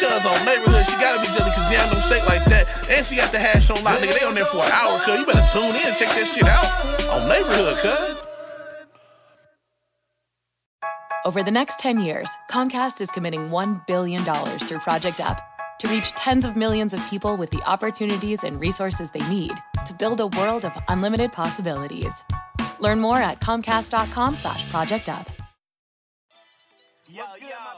Woo, cuz on neighborhood, she gotta be jelly, cause jam don't shake like that. And she got the hash on lock, nigga. They on there for an hour, cuz. You better tune in, check that shit out. On neighborhood, cuz. Over the next 10 years, Comcast is committing $1 billion through Project Up to reach tens of millions of people with the opportunities and resources they need to build a world of unlimited possibilities. Learn more at comcast.com slash project up. Yo, yo, what's poppin'?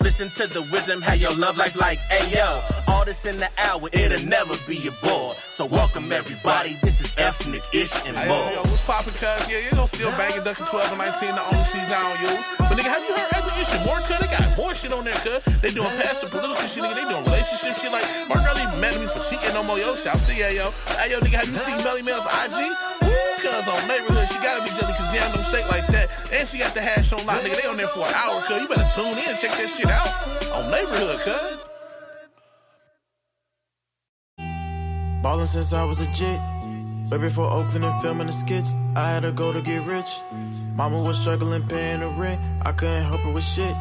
Listen to the wisdom, how your love life like, ayo. All this in the hour, it'll never be a bore. So welcome everybody, this is ethnic ish and Hey, yo, more. what's poppin', cuz? Yeah, you know, still banging Duckin' 12 and 19, the only season I don't use. But nigga, have you heard other issue? More cuz, they got more shit on there, cuz. They doing past the political shit, nigga. They doing relationship shit. Like, Mark Early mad at me for cheating no more, yo. Shout to yeah, yo. Hey, yo, nigga, have you seen Melly Mel's IG? Cuz on neighborhood, she gotta be jelly, cause jam don't shake like that. And she got the hash on lock, nigga. They on there for an hour, cuz. You better tune in, check that shit out. On neighborhood, cuz. Ballin' since I was a jit. Way before Oakland and filming the skits, I had to go to get rich. Mama was struggling paying the rent, I couldn't help her with shit.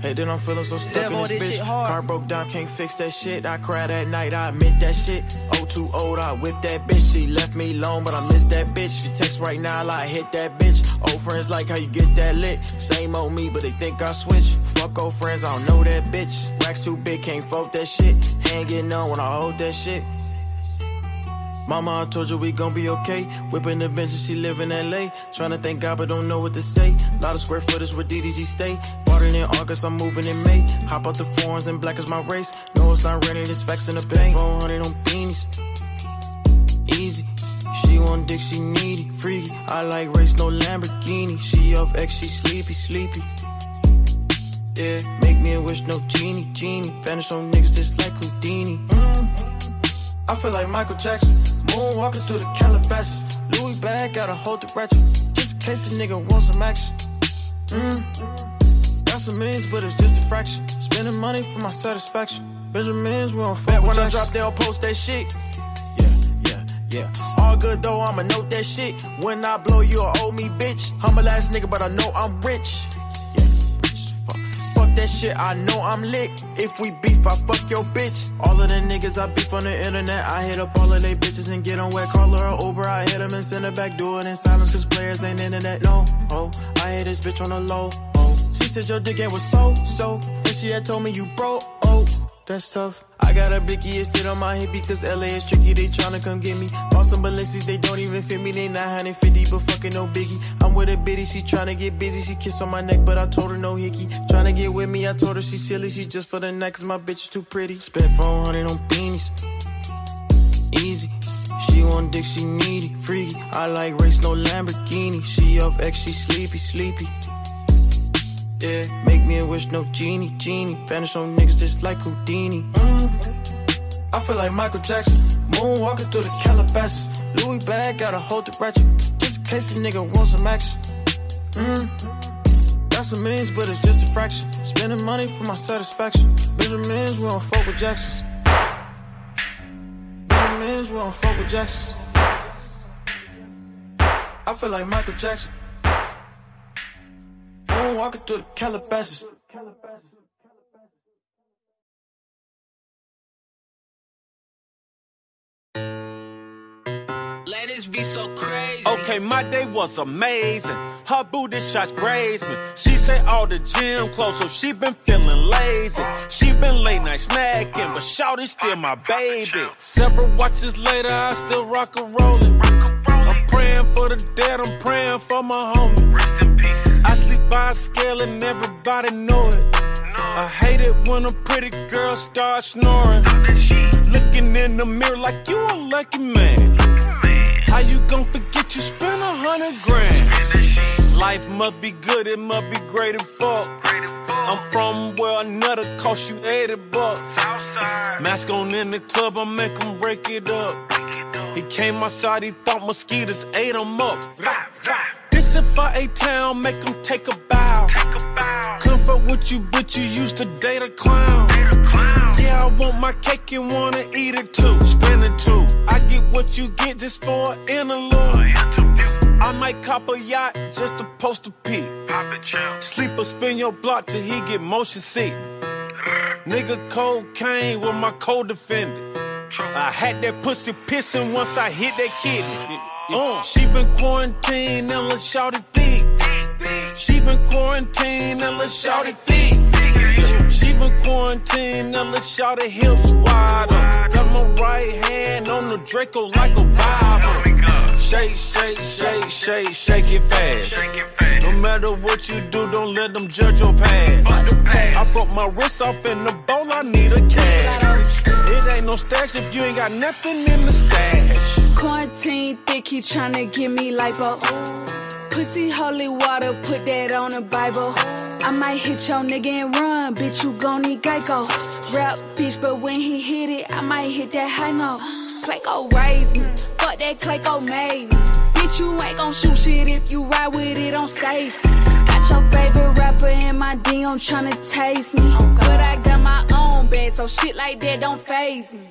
Hey, then I'm feeling so stuck Damn, in this this bitch. hard. Car broke down, can't fix that shit. I cried at night, I admit that shit. Oh, too old, I whipped that bitch. She left me alone, but I miss that bitch. She text right now, like hit that bitch. Old friends like how you get that lit. Same old me, but they think I switch. Fuck old friends, I don't know that bitch. Racks too big, can't fuck that shit. Hand getting on when I hold that shit. Mama, I told you we gon' be okay. Whipping the bench and she live in LA. Trying to thank God, but don't know what to say. Lot of square footage where DDG stay. It in August, I'm moving in May. Hop out the foreigns and black is my race. No, it's not raining, it's facts in the bank. 400 on beanies. Easy. She want dick, she needy. Freaky. I like race, no Lamborghini. She off X, she sleepy, sleepy. Yeah, make me a wish, no genie, genie. Vanish on niggas just like Houdini. Mm. I feel like Michael Jackson. Moonwalking through the Calabasas. Louis bag, gotta hold the ratchet. Just in case a nigga wants some action. Mm. Some millions, but it's just a fraction. Spending money for my satisfaction. Benjamins, we don't fuck When I drop, they'll post that shit. Yeah, yeah, yeah. All good though, I'ma note that shit. When I blow, you'll owe me, bitch. I'm a last nigga, but I know I'm rich. Yeah, fuck. Fuck that shit, I know I'm lit. If we beef, I fuck your bitch. All of the niggas I beef on the internet, I hit up all of they bitches and get on wet. Call her or Uber, I hit them and send her back, do it in silence, cause players ain't internet, no. Oh, I hit this bitch on the low. Said your dick game was so, so. And she had told me you broke, oh. That's tough. I got a blicky, it sit on my hippie, cause LA is tricky, they tryna come get me. Bought some Balenci's, they don't even fit me, they 950, but fucking no biggie. I'm with a bitty, she tryna get busy, she kiss on my neck, but I told her no hickey. Tryna get with me, I told her she silly, she just for the night, cause my bitch is too pretty. Spent 400 on beanies. Easy. She want dick, she needy, freaky. I like race, no Lamborghini. She off X, she sleepy, sleepy. Yeah, make me a wish, no genie, genie. Vanish on niggas just like Houdini. Mm. I feel like Michael Jackson, moonwalking through the Calabasas. Louis bag, gotta hold the ratchet, just in case a nigga wants some action. Mm. Got some millions, but it's just a fraction. Spending money for my satisfaction. Benjamins, we don't fuck with Jacksons. Benjamins, we don't fuck with Jacksons. I feel like Michael Jackson. Moonwalking through the Calabasas. Man, this be so crazy. Okay, my day was amazing. Her booty shots grazed me. She said all the gym closed, so she been feeling lazy. She been late night snacking, but Shawty's still my baby. Several watches later, I still rock a rollin'. I'm praying for the dead, I'm praying for my homie. I sleep by scale and everybody know it. I hate it when a pretty girl starts snoring. Looking in the mirror like you a lucky man. How you gon' forget you spent a hundred grand? Life must be good, it must be great and fuck. I'm from where another cost you 80 bucks. Mask on in the club, I make him break it up. He came outside, he thought mosquitoes ate him up. This if I A town, make them take a bow. Comfort with you, but you used to date a clown. Yeah, I want my cake and wanna eat it too. Spend it too. I get what you get just for an interlude. I might cop a yacht just to post a peek. Sleep or spin your block till he get motion sick. Nigga cocaine with my co-defendant. I had that pussy pissing once I hit that kidney. Uh, she been quarantined and let's shout it thick. She been quarantined and let's shout it thick. She been quarantined and let's shout it hips wide up. Got my right hand on the Draco like a Bible. Shake, shake, shake, shake, shake it fast. No matter what you do, don't let them judge your past. I broke my wrist off in the bowl, I need a cash. It ain't no stash if you ain't got nothing in the stash. Quarantine thick, he tryna give me lipo. Oh. Pussy holy water, put that on the Bible. I might hit your nigga and run, bitch, you gon' need Geico. Rap, bitch, but when he hit it, I might hit that high note. Clayco raised me, fuck that Clayco made me. Bitch, you ain't gon' shoot shit if you ride with it on safe. Got your favorite rapper in my DM tryna taste me. But I got my own bed, so shit like that don't phase me.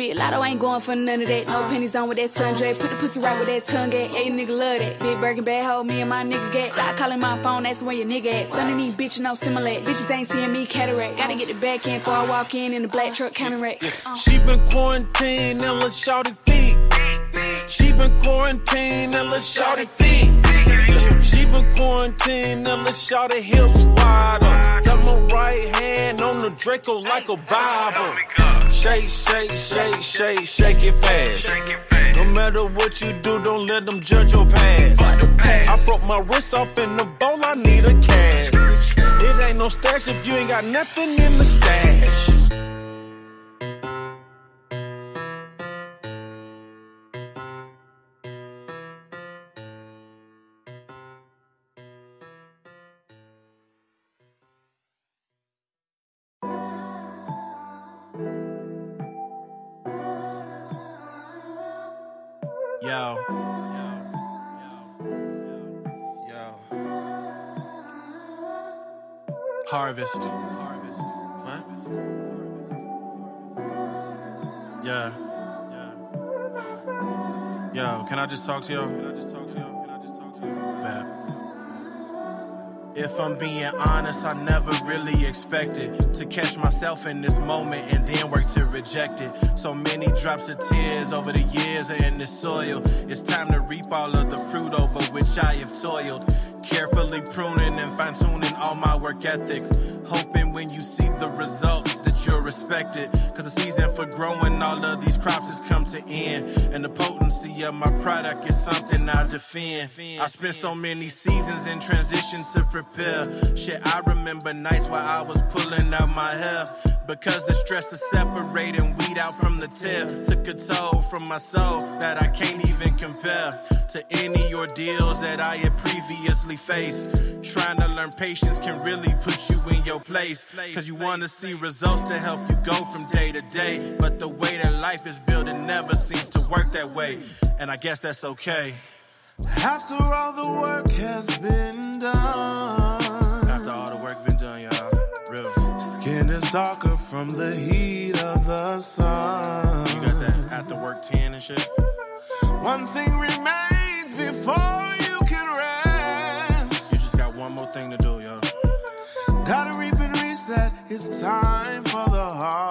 Big Latto ain't going for none of that. No pennies on with that sundre. Put the pussy right with that tongue at. Yeah, your nigga love that. Big Birkin bad hoe, me and my nigga get. Stop calling my phone, that's where your nigga at. Stunning these bitches, no similar. Bitches ain't seeing me cataract. Gotta get the back end before I walk in in the black truck counting racks. Uh. She been quarantined and let's shout it thick. She been quarantined and let's shout it thick. She been quarantined and let's shout it hips wide up. Got my right hand on the Draco like a Bible. Shake, shake, shake, shake, shake it fast. No matter what you do, don't let them judge your past. I broke my wrist off in the bowl, I need a cash. It ain't no stash if you ain't got nothing in the stash. Harvest. Harvest. What? Yeah. Yeah. Yo, can I just talk to y'all? Can I just talk to y'all? Can I just talk to y'all? Bad. If I'm being honest, I never really expected to catch myself in this moment and then work to reject it. So many drops of tears over the years are in this soil. It's time to reap all of the fruit over which I have toiled. Carefully pruning and fine tuning all my work ethic. Hoping when you see the results you're respect it. Cause the season for growing all of these crops has come to end. And the potency of my product is something I defend. I spent so many seasons in transition to prepare. Shit, I remember nights while I was pulling out my hair. Because the stress of separating weed out from the tip took a toll from my soul that I can't even compare to any ordeals that I had previously faced. Trying to learn patience can really put you in your place. Cause you wanna see results to help you go from day to day. But the way that life is built, it never seems to work that way. And I guess that's okay. After all the work has been done. After all the work been done, y'all. Real. Skin is darker from the heat of the sun. You got that after work 10 and shit? One thing remains before you can rest. You just got one more thing to do, yo. Gotta reap and reset. It's time for the harvest.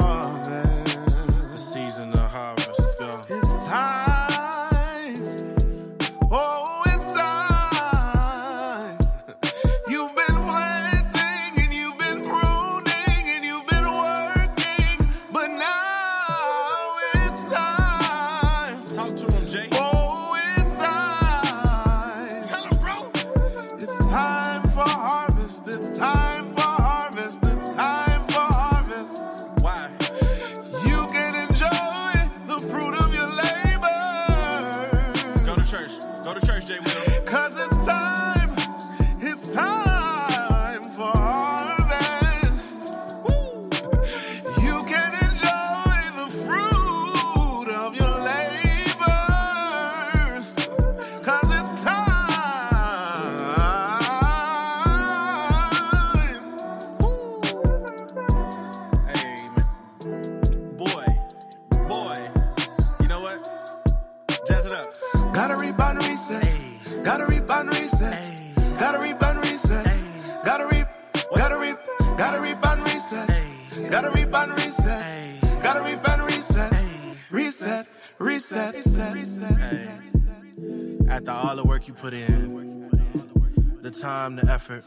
The effort,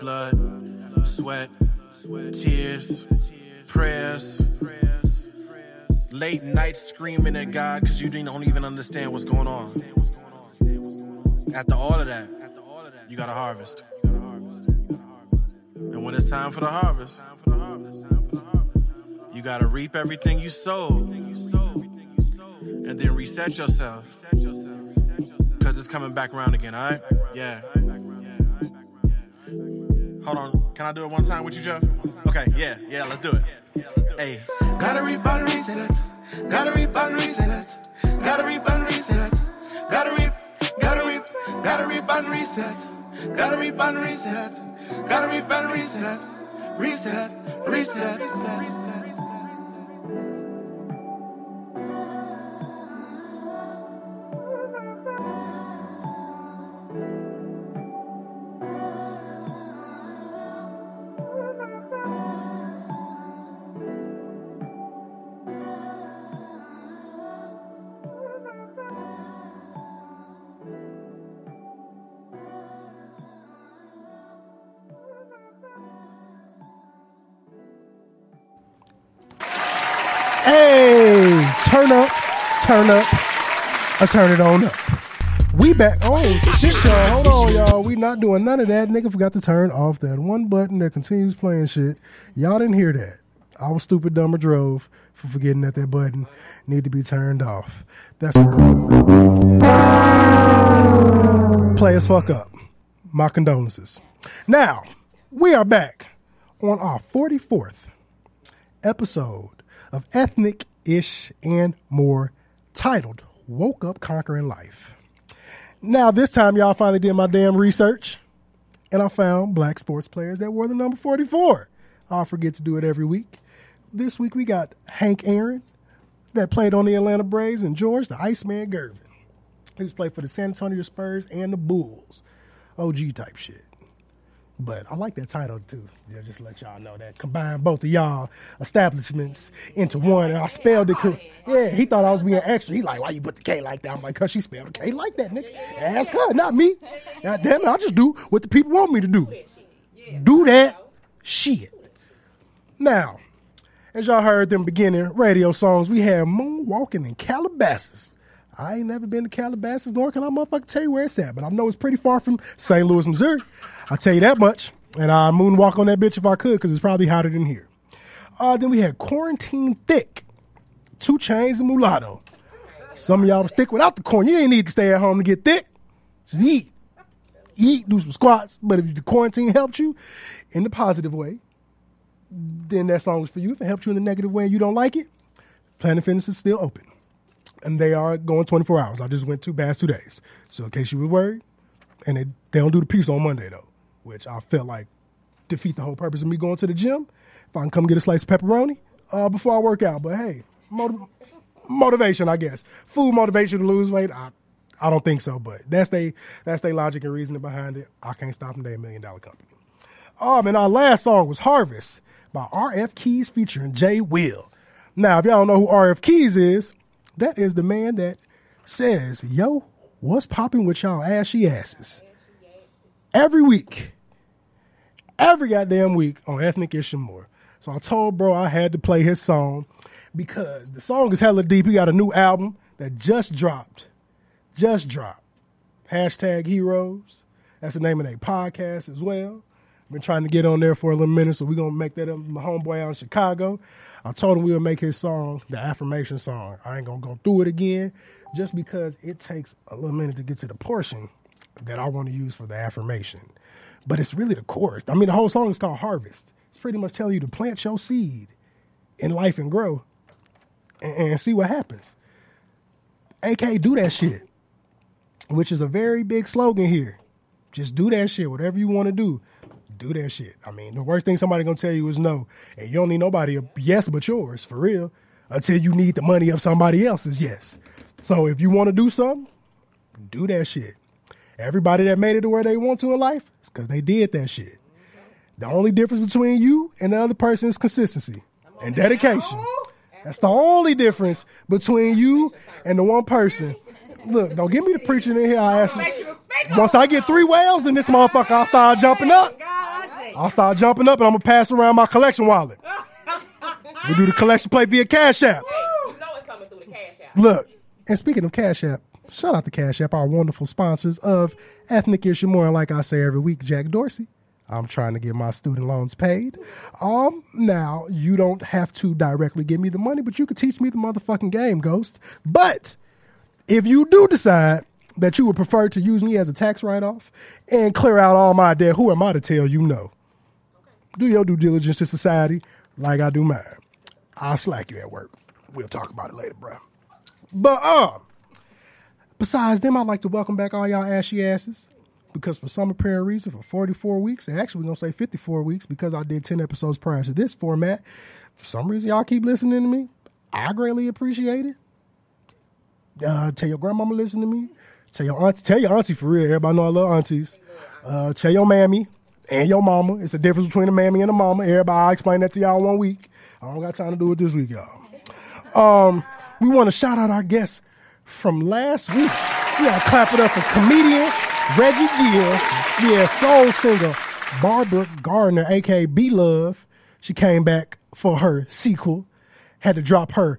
blood, sweat, tears, prayers, late nights screaming at God because you don't even understand what's going on. After all of that, you got to harvest. And when it's time for the harvest, you got to reap everything you sowed. And then reset yourself. Because it's coming back around again, all right? Yeah. Hold on. Can I do it one time with you, Jeff? Okay, yeah, yeah, let's do it. Hey. Gotta reap and reset. Gotta reap and reset. Gotta reap and reset. Gotta reap, gotta reap, gotta reap reset. Gotta reap and reset. Gotta reap and reset. Reset, reset, reset. Turn up, I turn it on up. We back. Oh shit, y'all. Hold on, y'all. We not doing none of that. Nigga forgot to turn off that one button that continues playing shit. Y'all didn't hear that. I was stupid, dumb, or drove for forgetting that that button need to be turned off. That's play as fuck up. My condolences. Now we are back on our 44th episode of Ethnic Ish and More titled Woke Up Conquering Life. Now, this time, y'all finally did my damn research and I found black sports players that wore the number 44. I'll forget to do it every week. This week, we got Hank Aaron that played on the Atlanta Braves and George the Iceman Gervin, who's played for the San Antonio Spurs and the Bulls. OG type shit. But I like that title too. Yeah, just to let y'all know that. Combine both of y'all establishments into one. And I spelled it correct. Yeah, he thought I was being extra. He like, why you put the K like that? I'm like, cause she spelled the K like that, nigga. Ask her, not me. God damn it, I just do what the people want me to do. Do that shit. Now, as y'all heard them beginning radio songs, we had Moonwalking in Calabasas. I ain't never been to Calabasas, nor can I motherfucking tell you where it's at, but I know it's pretty far from St. Louis, Missouri. I'll tell you that much. And I moonwalk on that bitch if I could, because it's probably hotter than here. Uh, then we had Quarantine Thick, Two Chainz and Mulatto. Some of y'all was thick without the corn. You ain't need to stay at home to get thick. Just eat. Eat, do some squats. But if the quarantine helped you in the positive way, then that song was for you. If it helped you in the negative way and you don't like it, Planet Fitness is still open. And they are going 24 hours. I just went two past two days. So in case you were worried, and they, they don't do the piece on Monday though, which I felt like defeat the whole purpose of me going to the gym. If I can come get a slice of pepperoni uh, before I work out. But hey, motiv- motivation, I guess. Food motivation to lose weight, I, I don't think so. But that's they that's their logic and reasoning behind it. I can't stop them. They a million dollar company. Um, and our last song was Harvest by RF Keys featuring Jay Will. Now, if y'all don't know who RF Keys is, that is the man that says, "Yo, what's popping with y'all ashy asses?" Every week, every goddamn week on Ethnic Ish and More. So I told bro I had to play his song because the song is hella deep. He got a new album that just dropped. Just dropped. Hashtag Heroes. That's the name of their podcast as well. Been trying to get on there for a little minute, so we're gonna make that up. My homeboy out in Chicago. I told him we would make his song the affirmation song. I ain't gonna go through it again, just because it takes a little minute to get to the portion that I want to use for the affirmation. But it's really the chorus. I mean, the whole song is called Harvest. It's pretty much telling you to plant your seed in life and grow and, and see what happens. AK, do that shit, which is a very big slogan here. Just do that shit, whatever you want to do. Do that shit. I mean, the worst thing somebody gonna tell you is no, and you don't need nobody yes but yours for real until you need the money of somebody else's yes. So if you want to do something, do that shit. Everybody that made it to where they want to in life is because they did that shit. The only difference between you and the other person is consistency. and dedication. That's the only difference between you and the one person. Look, don't give me the preaching in here. I ask you. Once I get three whales in this motherfucker, I'll start jumping up. I'll start jumping up and I'm gonna pass around my collection wallet. We do the collection plate via Cash App. You know it's coming through the cash out. Look, and speaking of Cash App, shout out to Cash App, our wonderful sponsors of Ethnic Ish and More. And like I say every week, Jack Dorsey. I'm trying to get my student loans paid. Um, now you don't have to directly give me the money, but you could teach me the motherfucking game, Ghost. But if you do decide that you would prefer to use me as a tax write-off and clear out all my debt, who am I to tell you no? Do your due diligence to society like I do mine. I'll slack you at work. We'll talk about it later, bro. But uh, besides them, I'd like to welcome back all y'all ashy asses. Because for some apparent reason, for 44 weeks, actually we're gonna say 54 weeks, because I did 10 episodes prior to this format. For some reason, y'all keep listening to me. I greatly appreciate it. Uh, tell your grandmama listen to me. Tell your auntie, tell your auntie for real. Everybody know I love aunties. Uh, tell your mammy and your mama. It's the difference between a mammy and a mama. Everybody, I'll explain that to y'all one week. I don't got time to do it this week, y'all. Um, we want to shout out our guests from last week. We got to clap it up for comedian Reggie Gill. Yeah, soul singer Barbara Gardner, aka B Love. She came back for her sequel. Had to drop her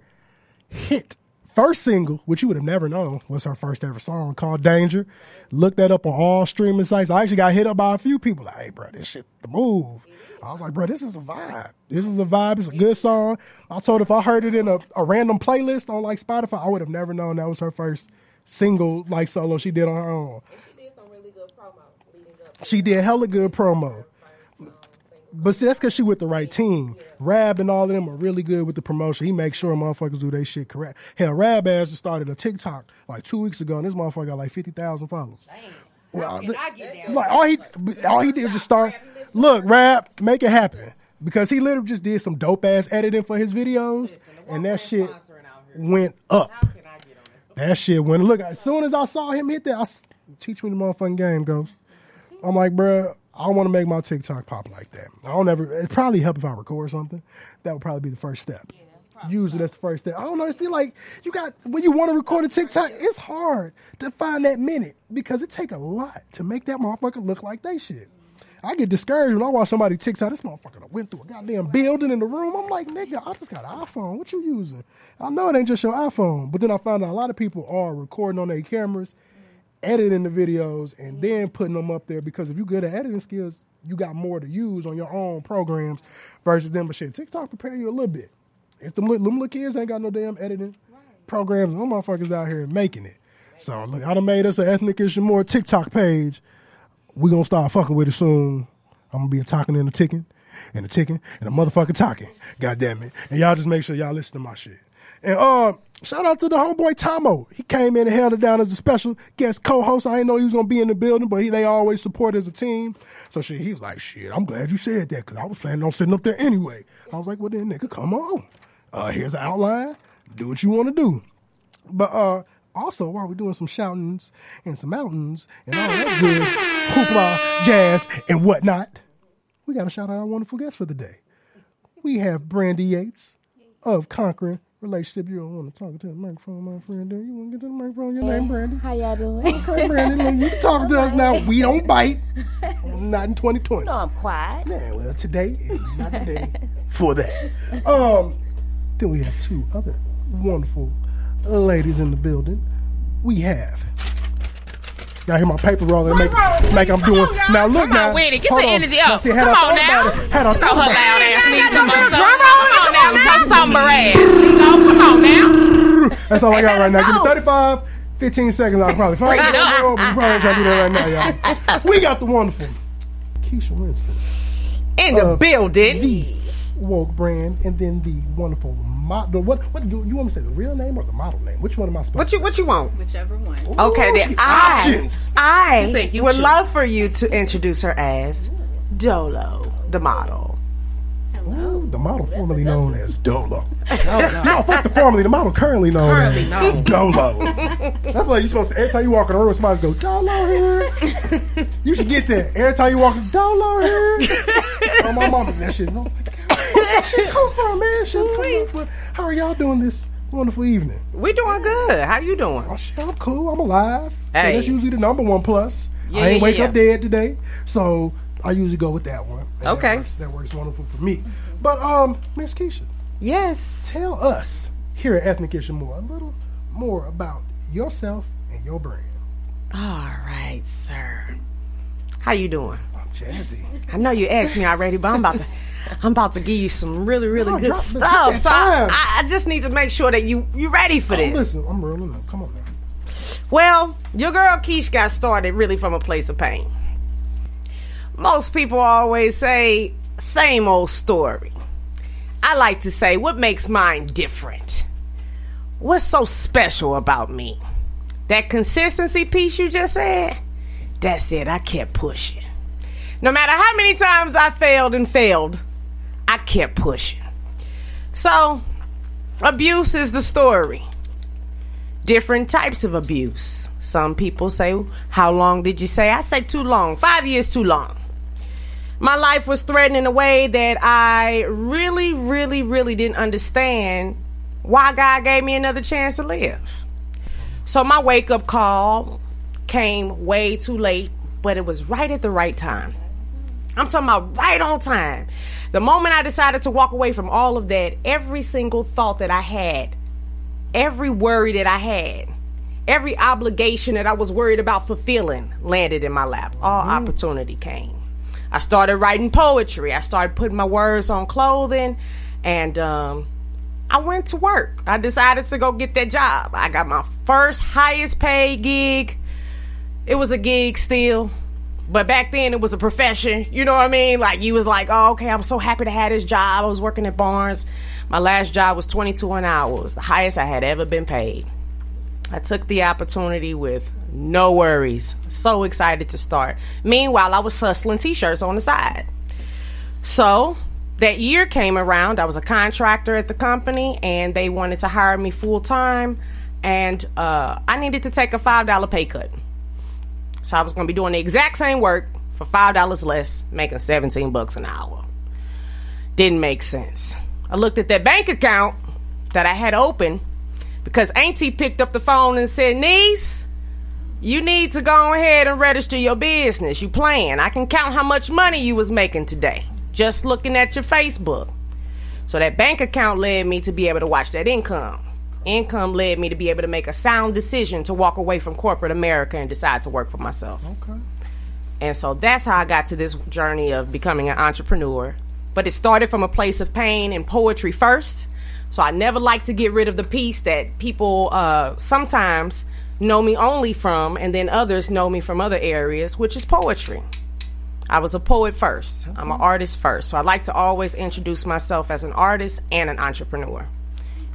hit first single, which you would have never known was her first ever song called Danger. Look that up on all streaming sites. I actually got hit up by a few people like, hey, bro, this shit, the move. I was like, bro, this is a vibe. This is a vibe. It's a good song. I told her if I heard it in a, a random playlist on like Spotify, I would have never known that was her first single like solo she did on her own. She did some really good promo leading up. She did hella good promo. Um, but see, that's because she with the right team. Rab and all of them are really good with the promotion. He makes sure motherfuckers do their shit correct. Hell, Rab has just started a TikTok like two weeks ago, and this motherfucker got like fifty thousand followers. Well, like all he all he did was just start. Look, Rab, make it happen because he literally just did some dope ass editing for his videos, and that shit went up. That shit went. Look, as soon as I saw him hit that, I teach me the motherfucking game, Ghost. I'm like, bruh, I want to make my TikTok pop like that. I don't ever. It'd probably help if I record something. That would probably be the first step. Usually that's the first step. I don't know. I feel like you got when you want to record a TikTok, it's hard to find that minute because it take a lot to make that motherfucker look like they shit. I get discouraged when I watch somebody TikTok. This motherfucker went through a goddamn building in the room. I'm like, nigga, I just got an iPhone. What you using? I know it ain't just your iPhone. But then I found out a lot of people are recording on their cameras, editing the videos, and then putting them up there because if you good at editing skills, you got more to use on your own programs versus them. But shit, TikTok prepare you a little bit. It's them, little- them little kids ain't got no damn editing programs. Them motherfuckers out here making it. So look, I done made us an ethnic ish and more TikTok page. We gonna start fucking with it soon. I'm gonna be a talking and a ticking, and a ticking, and a motherfucking talking. God damn it. And y'all just make sure y'all listen to my shit. And uh shout out to the homeboy Tomo. He came in and held it down as a special guest co-host. I didn't know he was gonna be in the building, but he, they always support as a team. So shit, he was like, shit, I'm glad you said that, because I was planning on sitting up there anyway. I was like, well then nigga, come on. Uh here's an outline. Do what you wanna do. But uh also while we're doing some shoutings and some mountains and all that good hoopla, jazz, and whatnot, we gotta shout out our wonderful guest for the day. We have Brandy Yates of Conquering Relationship. You don't want to talk to the microphone, my friend. Do you want to get to the microphone? Your name, Brandy. How y'all doing? Okay, Brandy, look, you can talk to us now. We don't bite. Not in 2020. No, I'm quiet. Man, well, today is not the day for that. Um, then we have two other wonderful ladies in the building. We have. Y'all hear my paper rolling? Make, like I'm doing. now look Come now. on with it. Get hold the on. energy Now, up. see, Come on now. about it- Had I thought her about loud ass needs some. Come on now with your somber Come on now. That's all I got right now. Give me 35, 15 seconds. I'll probably find it up. We probably trying to do that right now, y'all. We got the wonderful Keisha Winston. In the building. The woke brand, and then the wonderful model. What? What do you want me to say? The real name or the model name? Which one am I supposed? What you what you want? Whichever one. Okay, Ooh, then I options. I you would choose. love for you to introduce her as Dolo, the model. Ooh, the model formerly known as Dolo. no, fuck the formerly. The model currently known Currently as known. Dolo. I feel like you're supposed to. Every time you walk in a room, somebody's go Dolo here. you should get that. Every time you walk in Dolo here. oh my mama, that shit. No. Shit come from, man? Shit come. But how are y'all doing this wonderful evening? We doing good. How you doing? Oh shit, I'm cool. I'm alive. So Hey. that's usually the number one plus. Yeah, I ain't yeah, wake yeah. up dead today, so I usually go with that one. Okay. that works, that works wonderful for me. But um, Miss Keisha, Yes. tell us here at Ethnic Ish and More a little more about yourself and your brand. All right, sir. How you doing? I'm jazzy. I know you asked me already, but I'm about to I'm about to give you some really, really good stuff. So I. I just need to make sure that you you ready for Oh, this. listen, I'm rolling up. Come on, man. Well, your girl Keish got started really from a place of pain. Most people always say, same old story. I like to say, what makes mine different? What's so special about me? That consistency piece you just said? That's it, I kept pushing. No matter how many times I failed and failed, I kept pushing. So, abuse is the story different types of abuse. Some people say, How long did you say? I say too long. Five years too long. My life was threatened in a way that I really, really, really didn't understand why God gave me another chance to live. So my wake up call came way too late, but it was right at the right time. I'm talking about right on time. The moment I decided to walk away from all of that, every single thought that I had every worry that I had, every obligation that I was worried about fulfilling landed in my lap. All opportunity came. I started writing poetry. I started putting my words on clothing, and um, I went to work. I decided to go get that job. I got my first highest paid gig. It was a gig still. But back then it was a profession, you know what I mean? Like you was like, oh, okay, I'm so happy to have this job. I was working at Barnes. My last job was 22 an hour. It was the highest I had ever been paid. I took the opportunity with no worries. So excited to start. Meanwhile, I was hustling t-shirts on the side. So that year came around. I was a contractor at the company, and they wanted to hire me full time. And uh, I needed to take a five dollar pay cut. So I was going to be doing the exact same work for five dollars less, making seventeen bucks an hour. Didn't make sense. I looked at that bank account that I had open because Auntie picked up the phone and said, "Niece, you need to go ahead and register your business. You plan. I can count how much money you was making today just looking at your Facebook." So that bank account led me to be able to watch that income. Income led me to be able to make a sound decision to walk away from corporate America and decide to work for myself. Okay. And so that's how I got to this journey of becoming an entrepreneur. But it started from a place of pain and poetry first. So I never like to get rid of the piece that people uh, sometimes know me only from, and then others know me from other areas, which is poetry. I was a poet first. I'm an artist first. So I like to always introduce myself as an artist and an entrepreneur.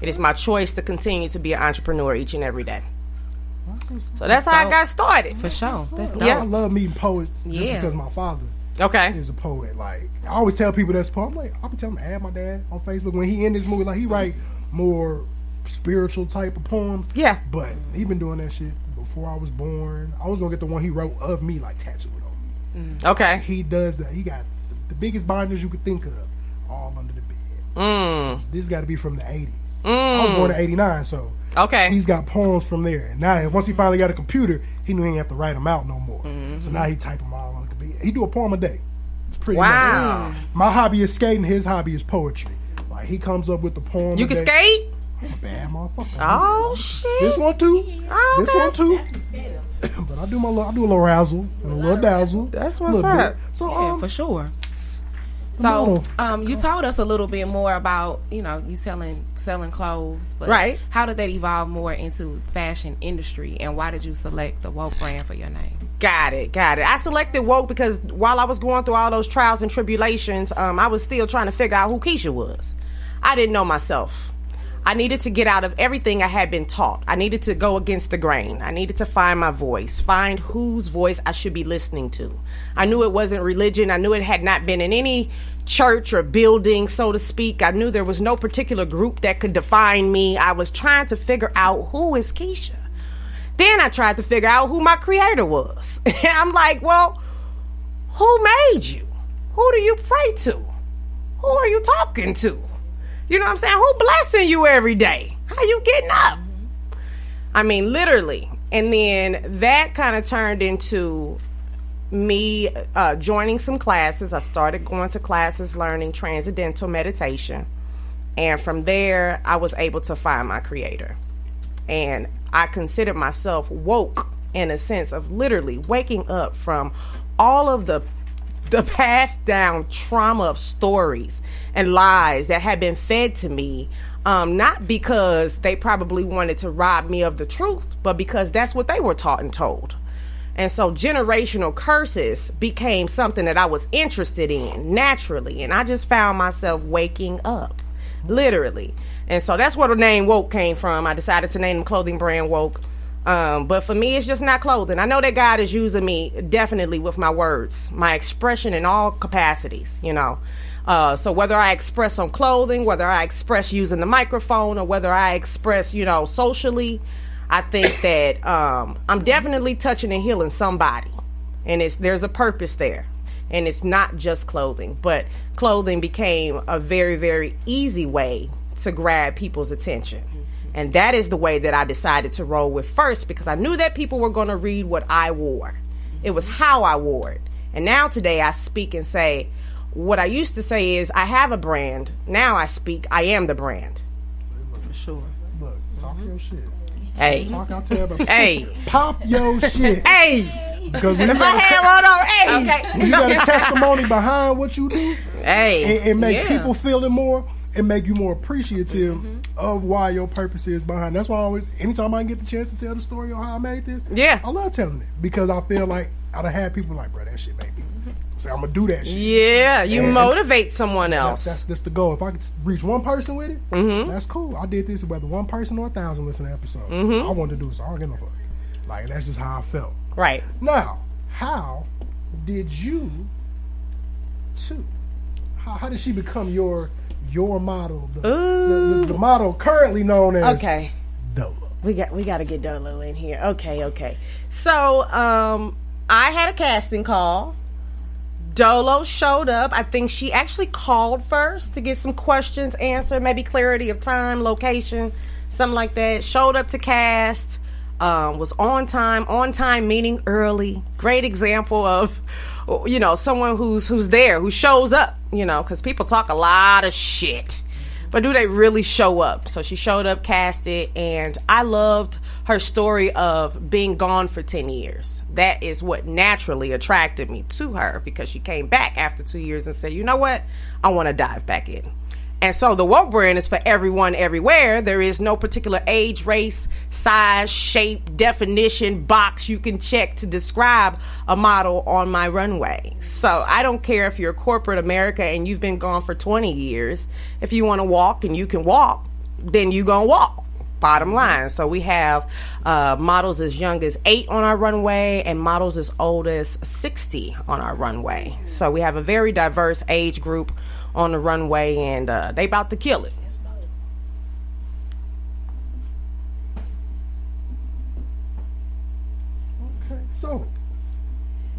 It is my choice to continue to be an entrepreneur each and every day. So that's how I got started. For sure. That's So dope. I love meeting poets just Yeah. because my father Okay. is a poet. Like I always tell people that's a poet. I'm like, I'll be telling them add my dad on Facebook when he in this movie. Like he write more spiritual type of poems. Yeah. But he been doing that shit before I was born. I was gonna get the one he wrote of me like tattooed on me. Okay. He does that. He got the, the biggest binders you could think of, all under the bed. Mm. This got to be from the 80s. I was born in 89, so Okay. he's got poems from there. And now, once he finally got a computer, he knew he didn't have to write them out no more. Mm-hmm. So now he type them all on the computer. He do a poem a day. It's pretty Wow. My hobby is skating. His hobby is poetry. Like he comes up with the poem. You can day. skate? I'm a bad motherfucker. Oh shit. This one too. Oh, This one too. but I do my little, I do a little razzle and a little dazzle. That's what's little bit. up. So Yeah, um, for sure. So, um, you told us a little bit more about you know you selling selling clothes, but Right. How did that evolve more into fashion industry, and why did you select the woke brand for your name? Got it, got it. I selected woke because while I was going through all those trials and tribulations, um, I was still trying to figure out who Keisha was. I didn't know myself. I needed to get out of everything I had been taught. I needed to go against the grain. I needed to find my voice, find whose voice I should be listening to. I knew it wasn't religion. I knew it had not been in any church or building, so to speak. I knew there was no particular group that could define me. I was trying to figure out who is Keisha. Then I tried to figure out who my creator was. And I'm like, well, who made you? Who do you pray to? Who are you talking to? You know what I'm saying? Who blessing you every day? How you getting up? I mean, literally. And then that kind of turned into me uh, joining some classes. I started going to classes learning transcendental meditation. And from there, I was able to find my creator. And I considered myself woke in a sense of literally waking up from all of the the passed down trauma of stories and lies that had been fed to me um, not because they probably wanted to rob me of the truth but because that's what they were taught and told. And so generational curses became something that i was interested in naturally and i just found myself waking up literally. And so that's where the name woke came from. I decided to name the clothing brand woke um, but for me, it's just not clothing. I know that God is using me definitely with my words, my expression in all capacities, you know. Uh, so whether I express on clothing, whether I express using the microphone, or whether I express, you know, socially, I think that um, I'm definitely touching and healing somebody, and it's there's a purpose there, and it's not just clothing, but clothing became a very very easy way to grab people's attention. And that is the way that I decided to roll with first because I knew that people were going to read what I wore. It was how I wore it. And now today I speak and say, what I used to say is, I have a brand. Now I speak, I am the brand. For sure. Look, talk your shit. Hey. Talk out there, but Hey. pop your shit. Hey. Because when you got, a te- one on, hey. when you got a testimony behind what you do, Hey. it, it make Yeah. people feel it more. It make you more appreciative of why your purpose is behind. That's why I always, anytime I get the chance to tell the story of how I made this, Yeah. I love telling it because I feel like I'd have had people like, bro, that shit made me. Say I'm gonna do that shit. Yeah, you And- motivate someone else. that's, that's the goal. If I could reach one person with it, Mhm. that's cool. I did this whether one person or a thousand listen to episode. Mhm. I wanted to do this. I don't give no fuck. Like that's just how I felt. Right. Now, how did you too? How, how did she become your your model? The, the, the, the model currently known as Okay. Dolo. We got we got to get Dolo in here. Okay, okay. So, um I had a casting call. Dolo showed up. I think she actually called first to get some questions answered, maybe clarity of time, location, something like that. Showed up to cast. Um, was on time, on time meaning early. Great example of, you know, someone who's who's there, who shows up. You know, because people talk a lot of shit but do they really show up? So she showed up, casted, and I loved her story of being gone for 10 years. That is what naturally attracted me to her because she came back after two years and said, you know what? I want to dive back in. And so the woke brand is for everyone, everywhere. There is no particular age, race, size, shape, definition, box you can check to describe a model on my runway. So I don't care if you're corporate America and you've been gone for 20 years. If you want to walk and you can walk, then you gonna walk. Bottom line. So we have uh, models as young as eight on our runway and models as old as 60 on our runway. So we have a very diverse age group on the runway and uh, they about to kill it. Okay, so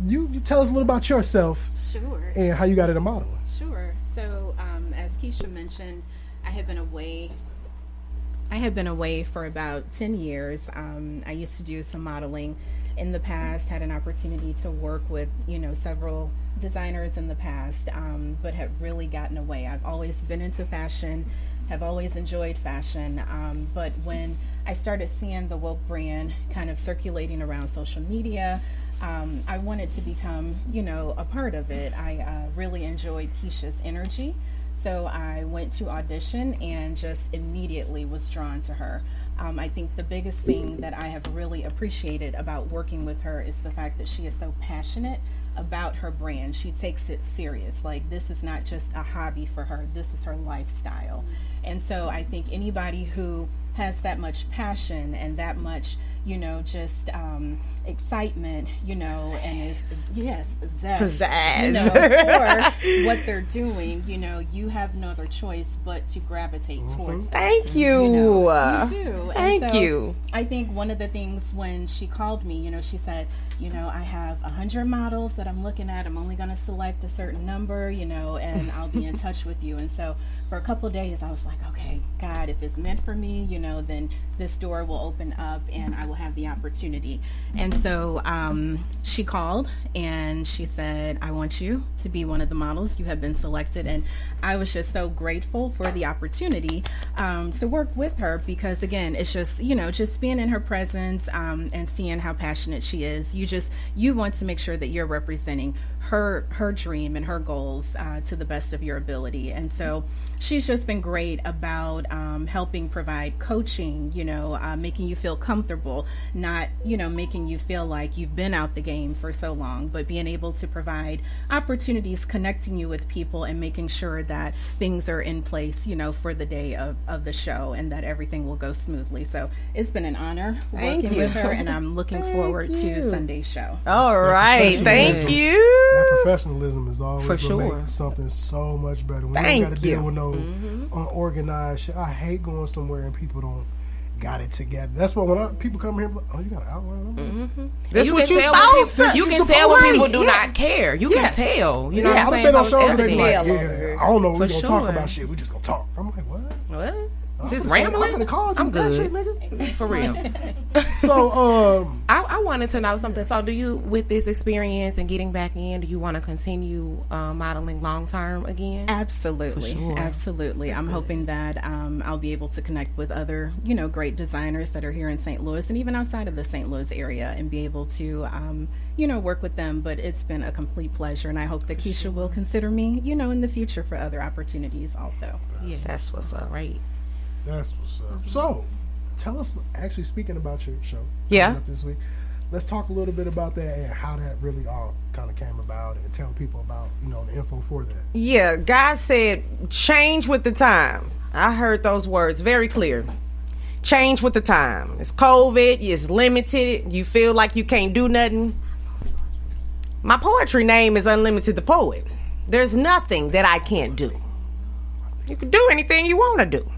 you you tell us a little about yourself Sure. and how you got into modeling. Sure. So, um, as Keisha mentioned, I have been away. I have been away for about ten years. Um, I used to do some modeling in the past. Had an opportunity to work with you know several designers in the past, um, but have really gotten away. I've always been into fashion. Have always enjoyed fashion, um, but when I started seeing the woke brand kind of circulating around social media, um, I wanted to become, you know, a part of it. I uh, really enjoyed Keisha's energy. So I went to audition and just immediately was drawn to her. Um, I think the biggest thing that I have really appreciated about working with her is the fact that she is so passionate about her brand. She takes it serious. Like, this is not just a hobby for her, this is her lifestyle. And so I think anybody who has that much passion and that much, you know, just um, excitement, you know, and is yes, zest, Pizzazz. you know, for what they're doing. You know, you have no other choice but to gravitate towards. that. Thank you. You, Uh, know, you do. Thank so you. I think one of the things when she called me, you know, she said, you know, I have a hundred models that I'm looking at. I'm only going to select a certain number, you know, and I'll be in touch with you. And so for a couple of days, I was like, okay, God, if it's meant for me, you know, then this door will open up and I will have the opportunity. And so um, she called and she said, I want you to be one of the models. You have been selected. And I was just so grateful for the opportunity um, to work with her because, again, it's just, you know, just being in her presence um, and seeing how passionate she is. You just, you want to make sure that you're representing her her dream and her goals uh, to the best of your ability and so she's just been great about um, helping provide coaching you know uh, making you feel comfortable not you know making you feel like you've been out the game for so long but being able to provide opportunities connecting you with people and making sure that things are in place you know for the day of, of the show and that everything will go smoothly so it's been an honor Thank working you. with her and i'm looking Thank forward you. to sunday's show All right. Thank you. That professionalism is always For sure. make something so much better. When Thank you don't got to you. deal with no Mm-hmm. unorganized. I hate going somewhere and people don't got it together. That's why when I, people come here, like, oh, you got an outline. This you what can you tell supposed people, to. you can tell when people do Yeah. not care. You Yeah. can tell. You know Yeah, what I've I'm saying? been on shows and they be like, yeah, I don't know. We're gonna talk about shit. We just gonna talk. I'm like, what? What? I'm Just just like, rambling? I could have called you. I'm good. Shit, nigga. For real. So, um, I, I wanted to know something. So, do you, with this experience and getting back in, do you want to continue uh, modeling long term again? Absolutely, For sure. absolutely. I'm hoping that um, I'll be able to connect with other, you know, great designers that are here in St. Louis and even outside of the St. Louis area, and be able to, um, you know, work with them. But it's been a complete pleasure, and I hope that Keisha will consider me, you know, in the future for other opportunities also. Yeah, That's what's up. Right. That's what's up. So, tell us. Actually, speaking about your show, Yeah. up this week. Let's talk a little bit about that and how that really all kind of came about, and tell people about you know the info for that. Yeah, God said, change with the time. I heard those words very clear. Change with the time. It's COVID, it's limited, you feel like you can't do nothing. My poetry name is Unlimited the Poet. There's nothing that I can't do. You can do anything you want to do.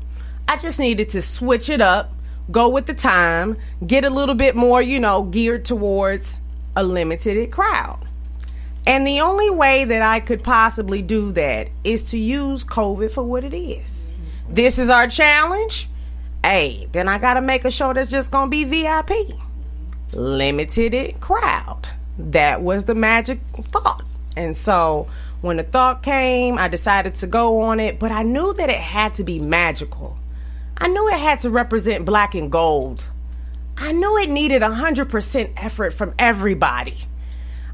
I just needed to switch it up, go with the time, get a little bit more, you know, geared towards a limited crowd. And the only way that I could possibly do that is to use COVID for what it is. This is our challenge. Hey, then I got to make a show that's just going to be VIP. Limited crowd. That was the magic thought. And so when the thought came, I decided to go on it, but I knew that it had to be magical. I knew it had to represent black and gold. I knew it needed 100% effort from everybody.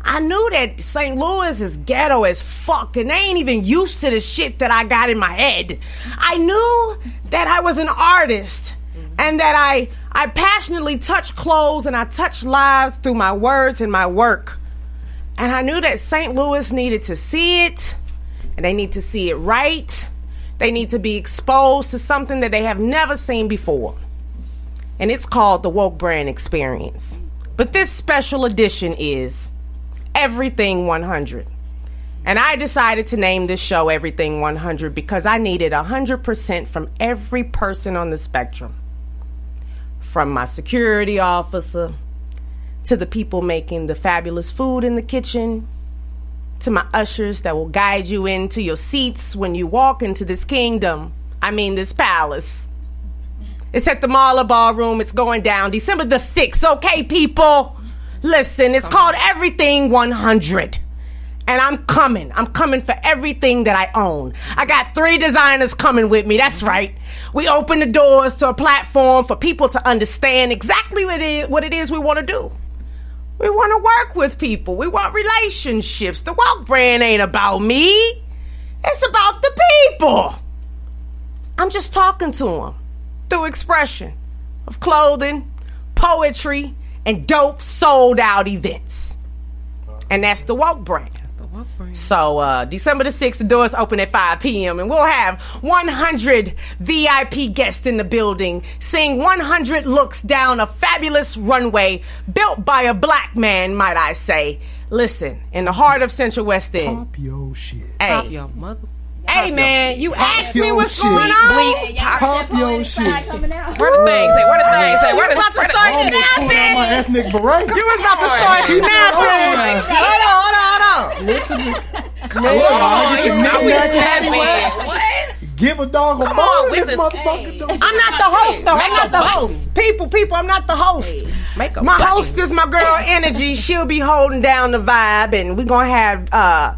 I knew that St. Louis is ghetto as fuck, and they ain't even used to the shit that I got in my head. I knew that I was an artist and that I I passionately touch clothes and I touch lives through my words and my work. And I knew that St. Louis needed to see it, and they need to see it right. They need to be exposed to something that they have never seen before. And it's called the Woke Brand Experience. But this special edition is Everything 100. And I decided to name this show Everything 100 because I needed 100% from every person on the spectrum. From my security officer to the people making the fabulous food in the kitchen to my ushers that will guide you into your seats when you walk into this kingdom. I mean, this palace. It's at the Marla Ballroom. It's going down December the 6th, okay, people? Listen, it's called Everything 100. And I'm coming. I'm coming for everything that I own. I got three designers coming with me. That's right. We open the doors to a platform for people to understand exactly what it is, what it is we want to do. We want to work with people. We want relationships. The woke brand ain't about me. It's about the people. I'm just talking to them through expression of clothing, poetry, and dope sold out events. And that's the woke brand. The woke brand. So uh, December the 6th, the doors open at 5 p.m. and we'll have 100 VIP guests in the building seeing 100 looks down a fabulous runway built by a black man, might I say. Listen, in the heart of Central West End. Pop your shit. Hey, Pop your mother. Hey man, you asked me what's shit. going on. Bleep. Pop your shit. Where the things at? Where the things at? You Where was the about to start Almost pulled out my snapping. ethnic beret. You was about to start snapping. Hold on, hold on, hold on. Listen, Come on, you know we snapping. snapping. What? Give a dog a Come bone. on, This motherfucker don't- I'm not the host, though. Make I'm not the button. host. People, people, I'm not the host. Make a My button. host is my girl Energy. She'll be holding down the vibe, and we're gonna have uh,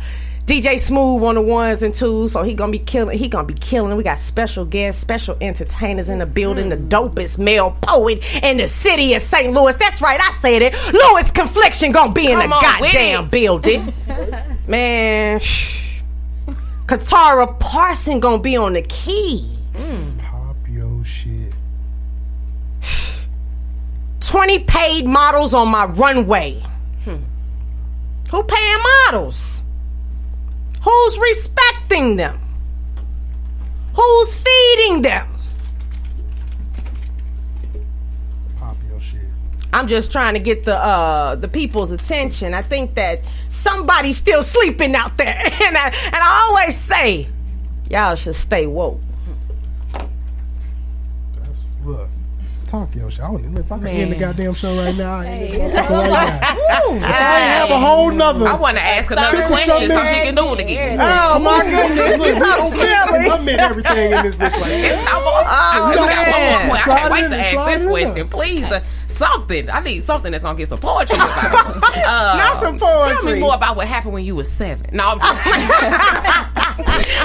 DJ Smooth on the ones and twos. So he gonna be killing. He gonna be killing. We got special guests, special entertainers in the building. The dopest male poet in the city of St. Louis. That's right, I said it. Louis Confliction gonna be in Come the on goddamn building. Man, shh. Katara Parson gonna be on the key. Mm. Pop your shit. 20 paid models on my runway. Hmm. Who paying models? Who's respecting them? Who's feeding them? Pop your shit. I'm just trying to get the uh the people's attention. I think that somebody's still sleeping out there. And I and I always say, y'all should stay woke. That's look. Talk your shit. I don't even if I can end the goddamn show right now. I end this motherfucker right now. If I have a whole nother. I want to ask another question so she can do it again. Oh my goodness, Look, this we don't is silly. I meant everything in this bitch like that. It's not more. Oh, we got one more point. I can't wait to ask this question, please. Uh, Uh, something. I need something that's gonna get some poetry. About. Uh, Not some poetry. Tell me more about what happened when you was seven. No, I'm just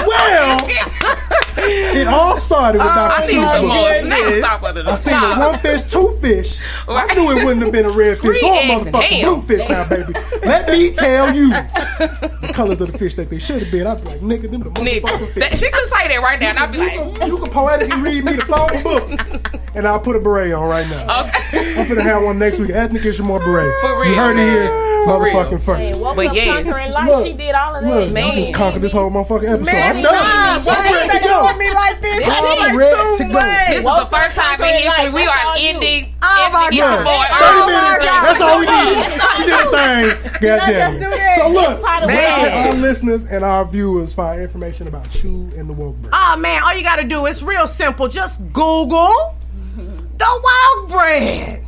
Well, it all started with Dr. I need some Seuss. more goodness. snaps top of the I seen the one fish, two fish. I knew it wouldn't have been a red fish Three or a motherfucking blue fish now, baby. Let me tell you the colors of the fish that they should have been. I'd be like, nigga, them the motherfucking fish. that, she could say that right now, and I'd be you, like, can, you can poetically read me the phone book, and I'll put a beret on right now. okay. I'm gonna have one next week. Ethnic Ish and More beret. For real, You heard it here, For real. motherfucking first. Woke But up yes. conquering life. Look, she did all of that. Look, Man. I just conquered this whole motherfucking episode. Man, I'm done. stop. I'm Why are they to go. doing me like this? This I'm is like too to go. This is the first time in history we are ending. Oh, my ending God. it 30 Oh, my minutes. God. That's all we needed. She did a thing. God damn it. So look, Man. our listeners and our viewers find information about you and the woke brand? Oh ah, man, all you gotta do is real simple. Just Google the wild brand.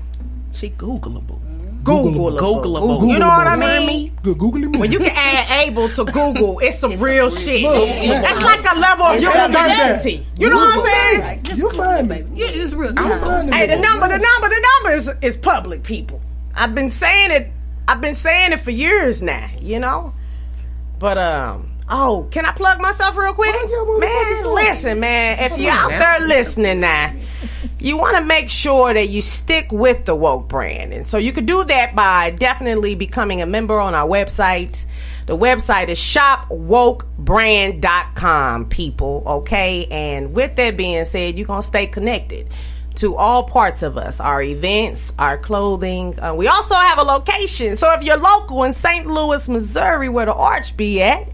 She Googleable. Googleable. Googleable. You know what I mean? Good Googly me. When you can add able to Google, it's some real shit. Look, That's like a level of It's not humanity. You know what I'm saying? you find me. Yeah, it's real. You find me. Hey, the number, the number, the number is, is public, people. I've been saying it. I've been saying it for years now. You know, but um. Oh, can I plug myself real quick? Plug your motherfucking Man, listen, man. If you're on out there listening now, you want to make sure that you stick with the woke brand. And so you could do that by definitely becoming a member on our website. The website is shopwokebrand.com, people. Okay. And with that being said, you're going to stay connected to all parts of us our events, our clothing. Uh, we also have a location. So if you're local in St. Louis, Missouri, where the Arch be at,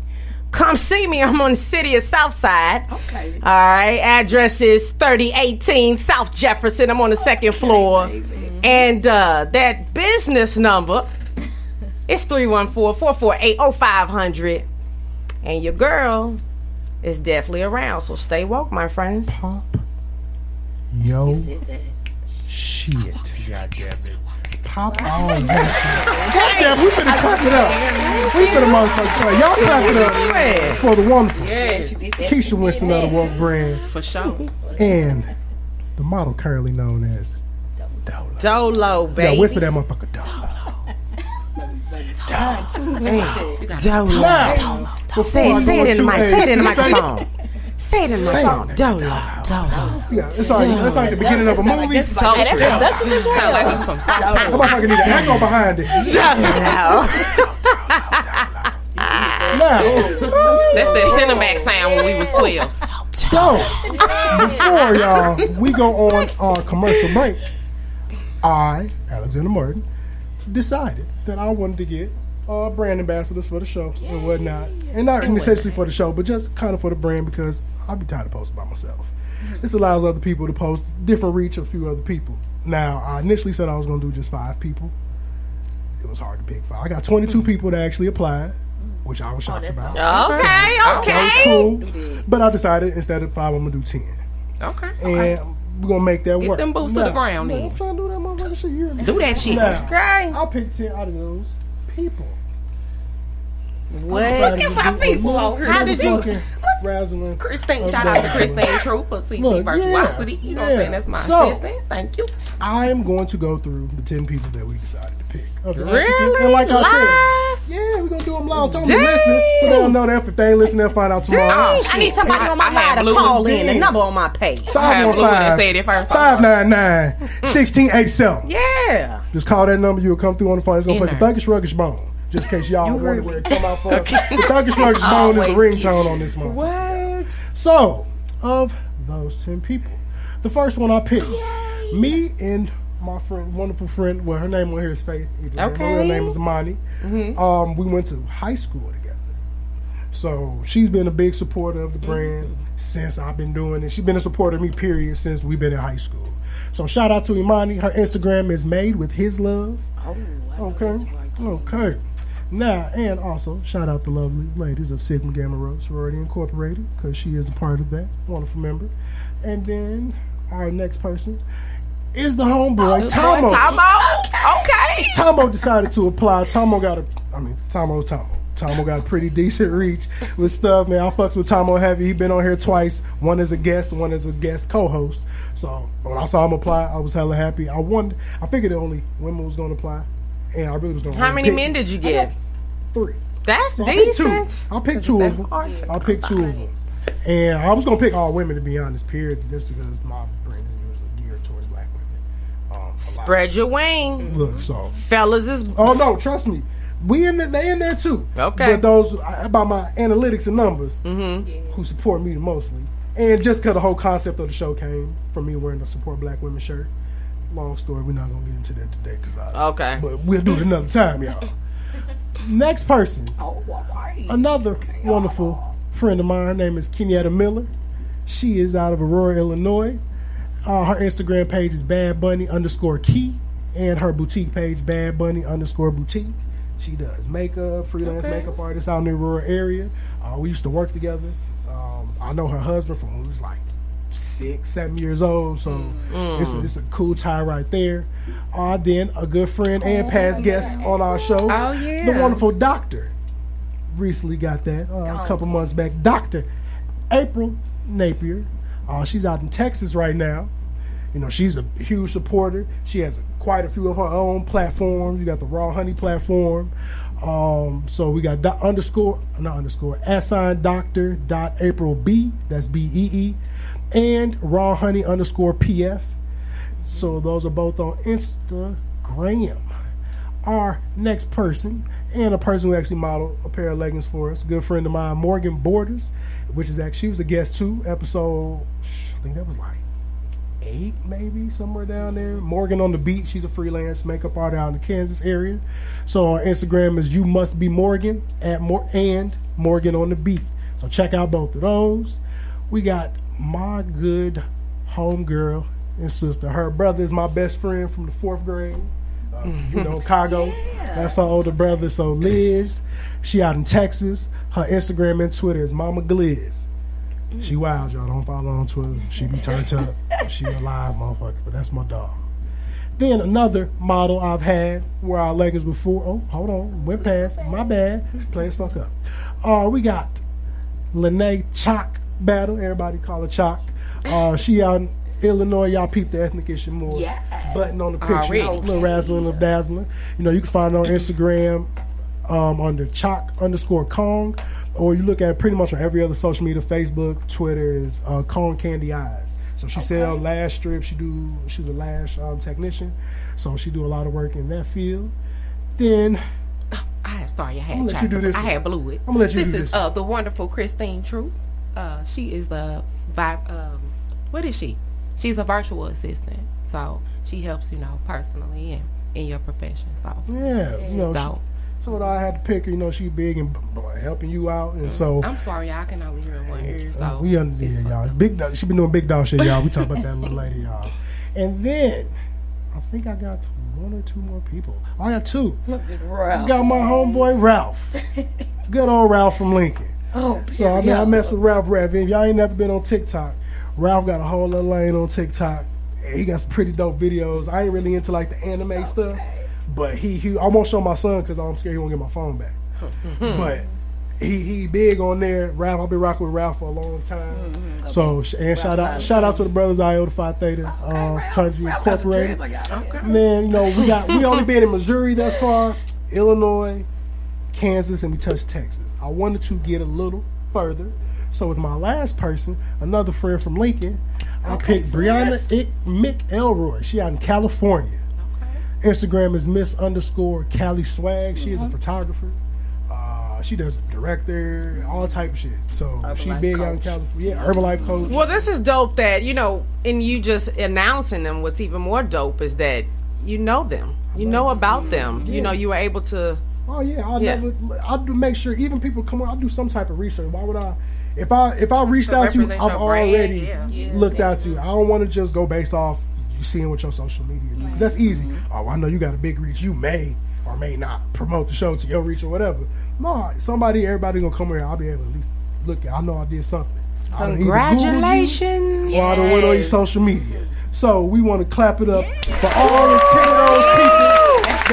come see me. I'm on the city of Southside. Okay. All right. Address is 3018 South Jefferson. I'm on the second floor. And uh, that business number is 314 448 0500. And your girl is definitely around. So stay woke, my friends. Pop yo shit. God damn it. Pop all that. God damn, we finna clap it up. We finna motherfucker clap. Y'all clap it up for the wonderful Keisha Winston of the Woke brand For sure. and the model currently known as Dolo. Dolo, baby. Yeah, whisper that motherfucker Dolo. Dolo. Say, I it- say it in the mic. Say it in the microphone. Say it in the Say it. microphone. Dolo. Yeah, it's like, it's like the beginning of a movie. So true. Sound like some That soft motherfucker need an echo behind it. Now, That's that Cinemax sound when we was 12. So, before y'all, we go on our commercial break. I, Alexander Martin, decided that I wanted to get uh, brand ambassadors for the show and whatnot, and not and essentially for the show, but just kind of for the brand because I'll be tired of posting by myself. This allows other people to post different reach of a few other people. Now, I initially said I was going to do just five people. It was hard to pick five. I got 22 people that actually applied, which I was shocked about. Okay, That was okay. cool. But I decided instead of five, I'm gonna do ten, Okay. and we're gonna make that Get work. them boots to the ground man, then. I'm trying to do that motherfucker shit. You hear? Do that shit. Now, Okay. I'll pick ten out of those people. What? Look at my people over here. How How did you? Razzling. Christine, of shout out to that. Christine Trooper, CC Look, Virtuosity. yeah, you know what I'm saying? That's my So- assistant. Thank you. I'm going to go through the ten people that we decided to pick. Okay. Really? And like I Live? said, yeah, we're gonna do them live. Tell them to listen, so they'll know that if they ain't listening, they'll find out tomorrow. Oh, I need somebody on my I line to call in. The number on my page. I had Blue and said it first. 599 1687. Yeah. Just call that number. You'll come through on the phone. It's going to play the there. Thuggish Ruggish Bone. Just in case y'all wonder where it come out from. The Thuggish Ruggish Bone is the ringtone on this one. What? So, of those 10 people, the first one I picked, me and my friend, wonderful friend, well, her name on here is Faith. Okay. Her real name is Amani. Um, we went to high school together. So she's been a big supporter of the brand since I've been doing it. She's been a supporter of me, period, since we've been in high school. So shout out to Imani. Her Instagram is made with his love. okay. Okay. Now, and also shout out the lovely ladies of Sigma Gamma Rho Sorority Incorporated because she is a part of that. Wonderful member. And then our next person is the homeboy, oh, Tomo. Tomo. Okay. Tomo decided to apply. Tomo got a, I mean, Tomo's Tomo. Tomo got a pretty decent reach with stuff, man. I fucks with Tomo heavy. He been on here twice, one as a guest, one as a guest co-host. So when I saw him apply, I was hella happy. I wondered, I figured only women was going to apply, and I really was going. to How many men did you get? Three. That's I picked two. decent. I picked two of them. I picked two of them, and I was gonna pick all women to be honest. Period, just because my brand is usually geared towards black women. Um. Spread your wing. Look, so Fellas is Oh no, trust me. We in there, they in there too. Okay. But those about my analytics and numbers who support me mostly. And just because the whole concept of the show came from me wearing a support black women shirt. Long story, we're not gonna get into that today because I. Okay. But we'll do it another time, y'all. Next person, another wonderful friend of mine. Her name is Kenyatta Miller. She is out of Aurora, Illinois. Uh, her Instagram page is Bad Bunny underscore Key, and her boutique page Bad Bunny underscore Boutique. She does makeup, freelance makeup artist out in the Aurora area. Uh, we used to work together. Um, I know her husband from when he was like six, seven years old, so it's, a, it's a cool tie right there. Uh, then a good friend and past guest on our show, Oh, yeah. the wonderful Doctor, recently got that uh, a couple months back. Doctor April Napier. Uh, she's out in Texas right now. You know, she's a huge supporter. She has quite a few of her own platforms. You got the Raw Honey platform. Um, so we got do- underscore, not underscore, assign doctor dot April B. That's B E E, and Raw Honey underscore PF. So those are both on Instagram. Our next person, and a person who actually modeled a pair of leggings for us, a good friend of mine, Morgan Borders, which is actually she was a guest too, episode I think that was like eight, maybe somewhere down there. Morgan on the beat, she's a freelance makeup artist out in the Kansas area. So on Instagram is you must be Morgan at more and Morgan on the beat. So check out both of those. We got my good homegirl and sister. Her brother is my best friend from the fourth grade. Uh, you know, Chicago. That's her older brother. So Liz, she out in Texas. Her Instagram and Twitter is Mama Gliz. She wild, y'all. Don't follow on Twitter. She be turned up. She a live motherfucker, but that's my dog. Then another model I've had where our leggings before. Oh, hold on. Went past. My bad. Play as fuck up. Uh, we got Lene Chalk Battle. Everybody call her Chalk. Uh, she out in Illinois. Y'all peep the ethnic ish and more. Button on the picture. Already. Little razzling of dazzling. You know, you can find her on Instagram um, under Chalk underscore Kong, or you look at pretty much on every other social media. Facebook, Twitter is uh, Kong Candy Eyes. So she sell lash strips. She do. She's a lash um, technician, so she do a lot of work in that field. Then I sorry, I had I'ma let you do this I one. had blew it. I'ma let you this do is this uh the wonderful Christine True. Uh, she is a vi- um, what is she? She's a virtual assistant, so she helps you know personally and in your profession. So yeah, you know, dope. told her I had to pick her. You know, she big and b- b- helping you out, and so I'm sorry, y'all can only hear in one ear. So we understand, y'all. Big dog. She been doing big dog shit, y'all. We talk about that little lady, y'all. And then I think I got one or two more people. I got two. I got my homeboy Ralph. Good old Ralph from Lincoln. Oh, So I mean, I mess with Ralph Rev. If y'all ain't never been on TikTok, Ralph got a whole little lane on TikTok. He got some pretty dope videos. I ain't really into like the anime stuff, but he he I won't show my son because I'm scared he won't get my phone back. but he he big on there. Ralph, I've been rocking with Ralph for a long time. So sh- and shout out shout out to the brothers Iota Phi Theta, uh, Fraternity Incorporated. And then you know we got we only been in Missouri thus far, Illinois, Kansas, and we touched Texas. I wanted to get a little further. So with my last person, another friend from Lincoln, I picked Brianna Ick Mick Elroy. She out in California. Okay. Instagram is Miss underscore Cali Swag. She is a photographer. Uh, she does director, all type of shit. So she big out in California. Yeah, Herbalife coach. Well, this is dope that, you know, and you just announcing them. What's even more dope is that you know them. You know about them. You know, you were able to. Oh yeah, I'll Yeah. never. I'll do make sure even people come on. I'll do some type of research. Why would I? If I if I reached To out to you, I've represent your brand, already yeah. Yeah. looked out to you. I don't want to just go based off you seeing what your social media do. 'Cause that's easy. Mm-hmm. Oh, I know you got a big reach. You may or may not promote the show to your reach or whatever. No, somebody, everybody gonna come here. I'll be able to at least look. at I know I did something. Congratulations! I done either Googled you Congratulations. or I done went on your social media. So we want to clap it up for all the ten of those people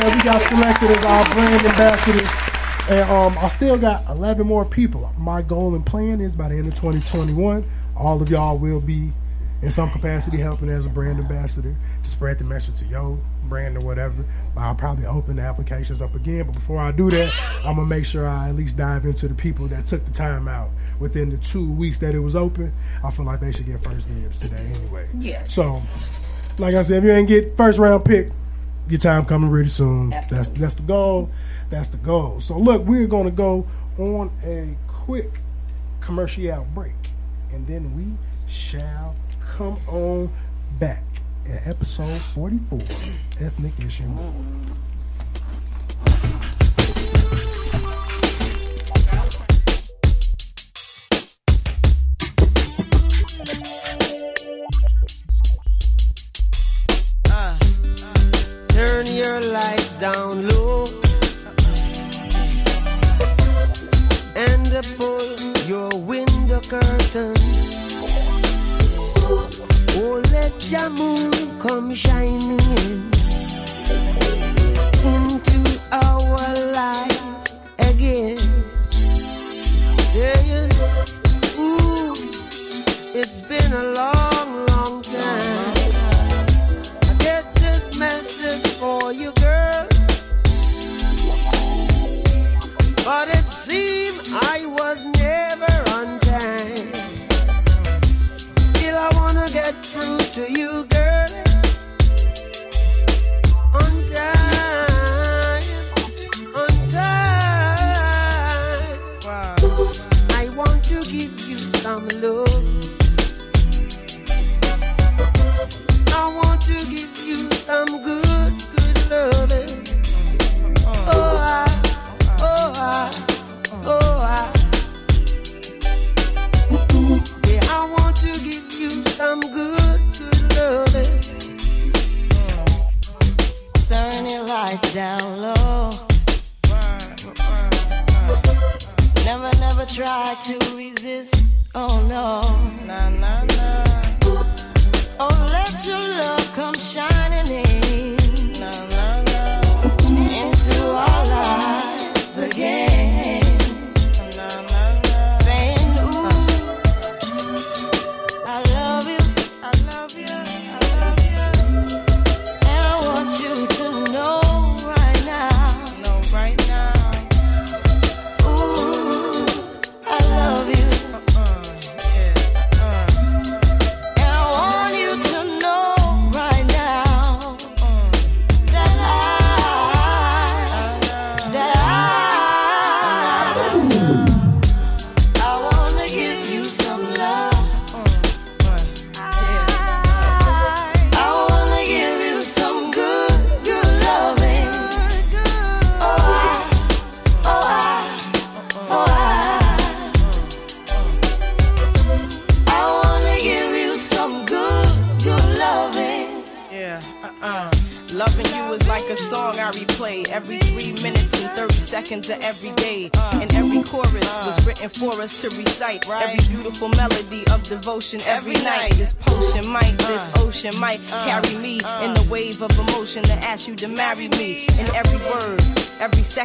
that we got selected as our brand ambassadors. And um, I still got 11 more people. My goal and plan is by the end of 2021, all of y'all will be in some capacity helping as a brand ambassador to spread the message to your brand or whatever. I'll probably open the applications up again, but before I do that, I'm gonna make sure I at least dive into the people that took the time out within the two weeks that it was open. I feel like they should get first dibs today anyway. Yeah. So, like I said, if you ain't get first round pick, your time coming really soon. That's that's the goal. That's the goal. So look, we're gonna go on a quick commercial break, and then we shall come on back at episode 44, ethnic issue. Turn your lights down low and pull your window curtain. Oh, let your moon come shining in into our life again. Saying, ooh, it's been a long I was never on time. Still, I wanna get through to you, girl.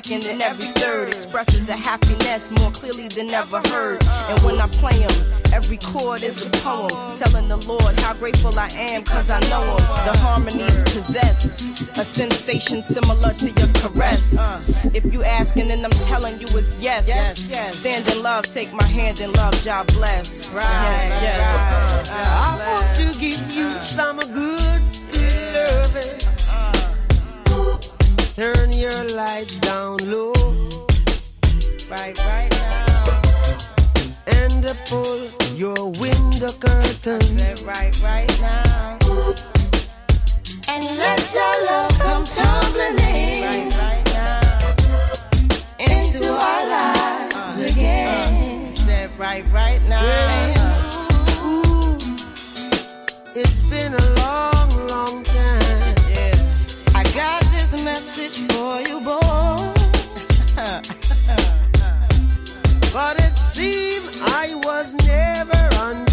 Second, and every third expresses a happiness more clearly than ever heard. And when I play them, every chord is a poem telling the Lord how grateful I am cause I know him. The harmonies possess a sensation similar to your caress. If you asking and then I'm telling you it's yes. Yes, yes. Stand in love, take my hand in love, God bless. Right, Yes, yes. I want to give you some good, good loving. Turn your lights down low. Right, right now. And pull your window curtain. Right, right now. And let your love come tumbling in Right right now. into our lives uh, again. Uh, Said right, right now. Ooh, it's been a long for you, boy. But it seemed I was never on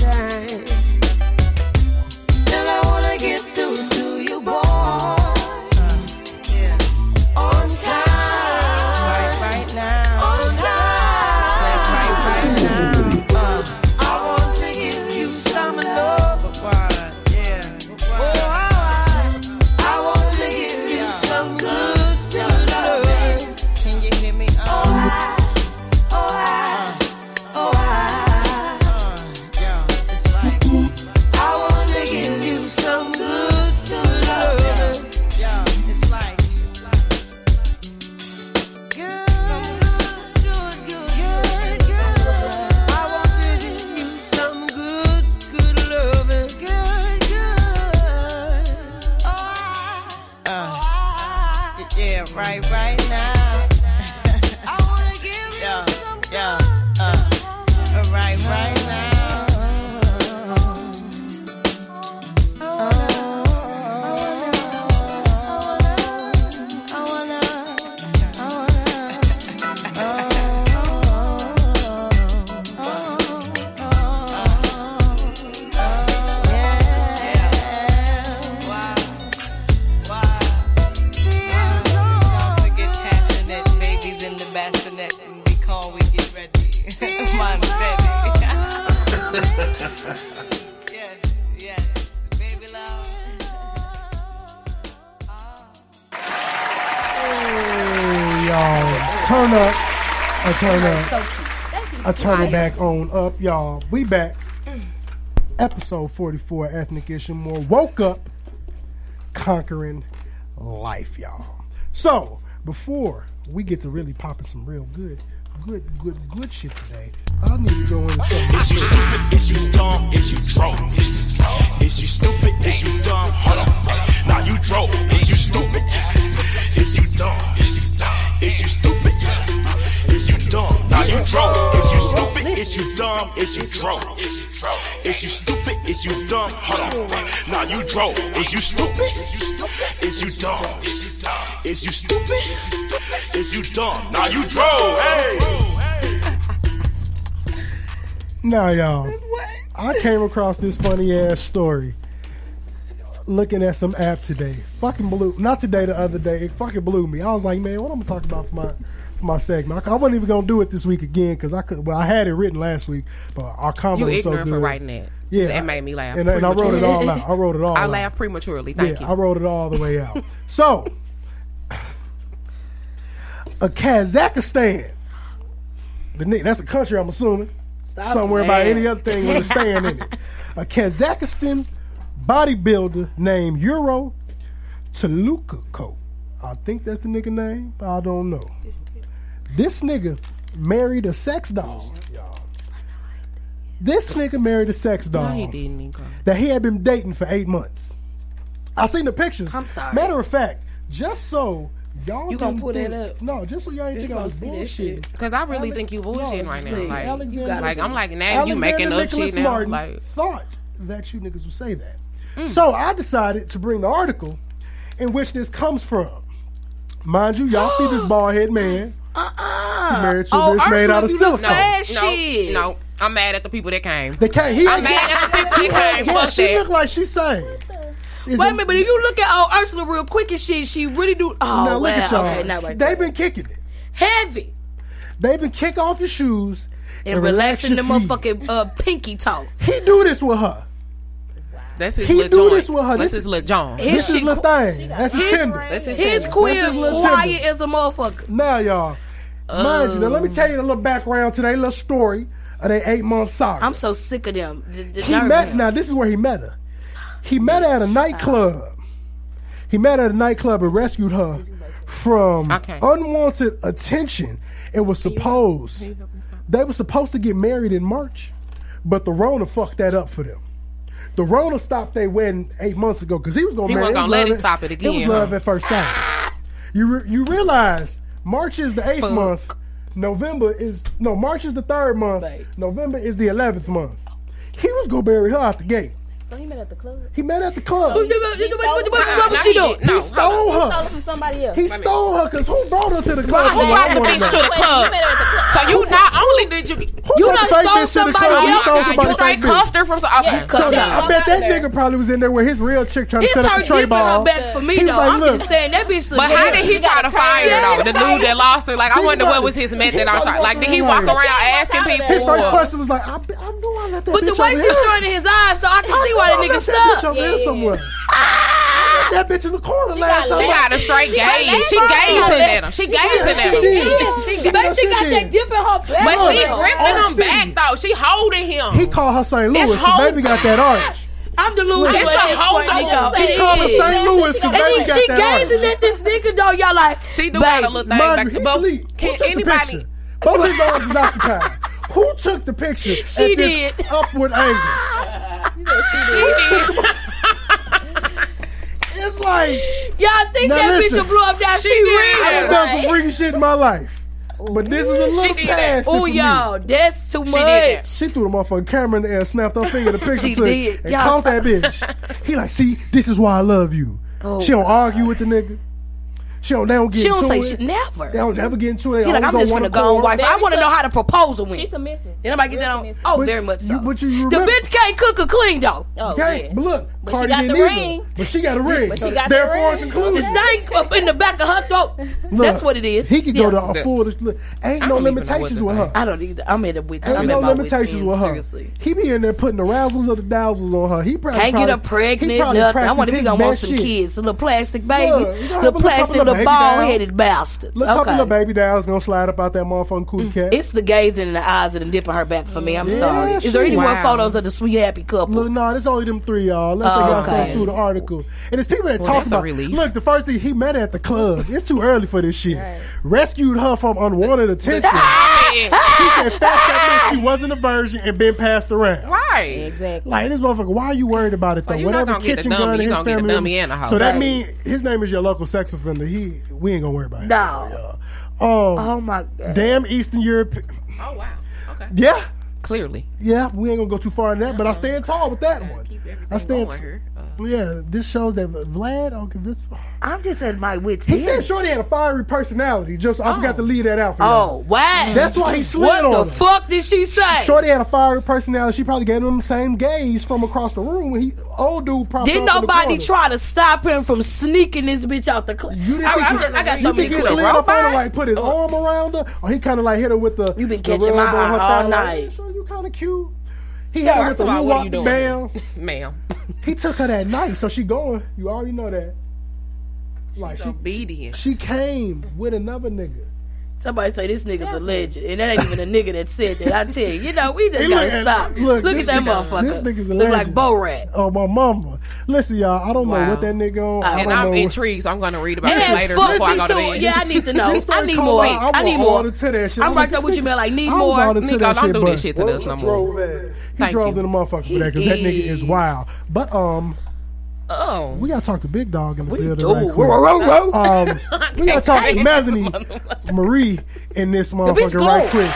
back on up, y'all. We back. Episode 44, Ethnic Ish and More. Woke up conquering life, y'all. So, before we get to really popping some real good, good, good, good shit today, I need to go into Is you stupid? Is you dumb? Is you drunk? Is you stupid? Is you dumb? Hold on. Now you drove. Is you stupid? Is you dumb? Is you stupid? Is you dumb? Is you drunk? Is you stupid? Is you dumb? Hold on. Now you drove. Is you stupid? Is you dumb? Is you stupid? Is you dumb? Now you drove. Hey. Now, y'all, I came across this funny ass story looking at some app today. Fucking blew, not today, the other day. It fucking blew me. I was like, man, what I'm gonna talk about for my for my segment? I, I wasn't even gonna do it this week again because I could. Well, I had it written last week, but our combo You was so ignorant good. for writing that. Yeah, That made me laugh And, and I wrote it prematurely. all out. I wrote it all. Out. I out. laughed prematurely. Thank yeah, you. I wrote it all the way out. so, a Kazakhstan. The ni- that's a country, I'm assuming. Stop Somewhere it, by any other thing with a stand in it. A Kazakhstan bodybuilder named Euro Tulukako. I think that's the nigga name. but I don't know. This nigga married a sex doll. This nigga married a sex doll. No, he didn't, That he had been dating for eight months. I seen the pictures. I'm sorry. Matter of fact, just so y'all you gonna put think, up? No, just so y'all ain't think I was bullshitting. Because I really Ale- think you bullshitting no, right now. Like, like I'm like now you making up shit Martin now. Like thought that you niggas would say that. Mm. So I decided to bring the article in which this comes from. Mind you, y'all see this bald head man uh uh. Oh, bitch Ursula, made out of cellophane. No, no, no, I'm mad at the people that came. They came. He I'm mad at the people that came. Yeah, she that. like she sang. Is Wait a minute, but if you look at old Ursula real quick and shit, she really do. Oh, now, look at y'all. Okay, They've been kicking it heavy. They've been kicking off your shoes and, and relaxing relax the feet. motherfucking uh, pinky toe. He do this with her. That's his he little do joint. this with her. This is little this is little This That's his, his tender. That's his, his quiet as a motherfucker. Now, y'all, um, mind you, now let me um, tell you the little background to their little story of their eight month saga. I'm so sick of them. The, the he met. Now, this is where he met her. He met her at a nightclub. He met her at a nightclub and rescued her from okay. unwanted attention and was supposed they were supposed to get married in March, but the Rona fucked that up for them. The Rona stopped they wedding eight months ago because he was going to. He wasn't going to let him stop it again. It was love at first sight. You re- you realize March is the eighth Funk. month. November is no March is the third month. November is the eleventh month. He was going to bury her out the gate. So he met at the club. He met at the club. What, was what, what she do? No, he stole her. He stole her from somebody else. He stole her because who brought her to the club? Who brought the bitch to the club? So you not only did you you stole somebody else. You right cuffed her from somebody. So I bet that nigga probably was in there with his real chick trying to set up a tray ball. back for me though. I'm just saying that bitch. But how did he try to find her though? The dude that lost her. Like I wonder what was his method. I'm trying. Like did he walk around asking people? His first question was like, I knew I left that bitch. But the way she's doing in his eyes, so I can see why the nigga stuck. That bitch over yeah. here somewhere. Ah! that bitch in the corner she last got, time. She got a straight gaze. She, she gazing at him. She, gazing at him. She, she, but she got that dip in her back. But she gripping oh, him back though. She holding him. He called her St. Louis. The baby got that arch. I'm delusional it's at this point, Nico. He called her St. Louis because baby got she gazing at this nigga though. Y'all like she do got a little thing back. But can anybody? Both his arms is occupied. Who took the picture? She did. upward angle. it's like y'all think that listen, bitch blew up that she, she real. I have done some freaky shit in my life. But this is a little past. Oh, y'all, that's too she much. She threw the motherfucking camera in the air, snapped her finger, the picture took, and y'all caught that bitch. He like, see, this is why I love you. Oh, she don't God. argue with the nigga. She don't, they don't get she don't say it. she never. They don't never get into it. They like, I'm just gonna go on wife. I want to know how the proposal went. She's submissive. Then nobody get down. Oh, but very much so. You, but you, you the bitch can't cook or clean though. Oh. Yeah. But look, but Cardi she got the ring. But she got a ring. but she got Therefore, the conclusion. This It's up in the back of her throat. Look, That's what it is. He could go yeah. to a full. Look, ain't no limitations with her. I don't either. I'm in a wit's Ain't no limitations with her. Seriously, he be in there putting the razzles of the dowsels on her. He can't get her pregnant. Nothing. I wonder if he gonna want some kids. A little plastic baby. Little plastic the bald headed bastards. Look okay. couple of baby dolls gonna slide up out that motherfucking cootie mm. cat. It's the gazing in the eyes of them dipping her back for me. I'm yeah, sorry. Is there any more photos of the sweet happy couple? Look, no, it's only them three y'all. Let's oh, y'all through the article. And it's people that well, talk about. Look, the first thing he met at the club. It's too early for this shit. Right. Rescued her from unwanted attention. he said fast that she wasn't a virgin and been passed around. Right. Exactly. Like this motherfucker. Why are you worried about it so though? Whatever kitchen gun in his family. So that means his name is your local sex offender. He we ain't gonna worry about him. No. Um, oh my god. Damn Eastern Europe. Oh wow. Okay. Yeah. Clearly. Yeah, we ain't gonna go too far in that, but I stand tall with that one. I stand. T- yeah, this shows that Vlad on convinced. I'm just at my wits. He end. said Shorty had a fiery personality. Just I forgot to oh. leave that out for you. Oh wow, that's why he slid what on. What the fuck did she say? Shorty had a fiery personality. She probably gave him the same gaze from across the room. When he old dude probably didn't nobody try to stop him from sneaking this bitch out the club. You didn't I, think I, he, I, I got something to slid up on her, like put his oh. arm around her, or he kind of like hit her with the. You been the catching my eye all night. Like, hey, Shorty, you kind of cute. He had with a little walk, ma'am. ma'am. he took her that night, so she going. You already know that. Like She's she, obedient. She came with another nigga. Somebody say this nigga's a legend, and that ain't even a nigga that said that. I tell you, you know, we just gotta stop. Look, look at that nigga, motherfucker. This nigga's a legend. Look like Borat. Oh my mama! Listen, y'all, I don't wow. know what that nigga on. I and I'm know. intrigued. So I'm gonna read about it later before I go to bed. Yeah, I need to know. I need more. I, I need more. To that shit. I'm right up with you, man. Like need more. Nigga, don't do this shit to us no more. He drove in the motherfucker for that because that nigga is wild. But um, Oh. we gotta talk to Big Dog in the building. do. Right quick. Um, we gotta talk to Okay. Melanie Marie in this motherfucker right glow. quick.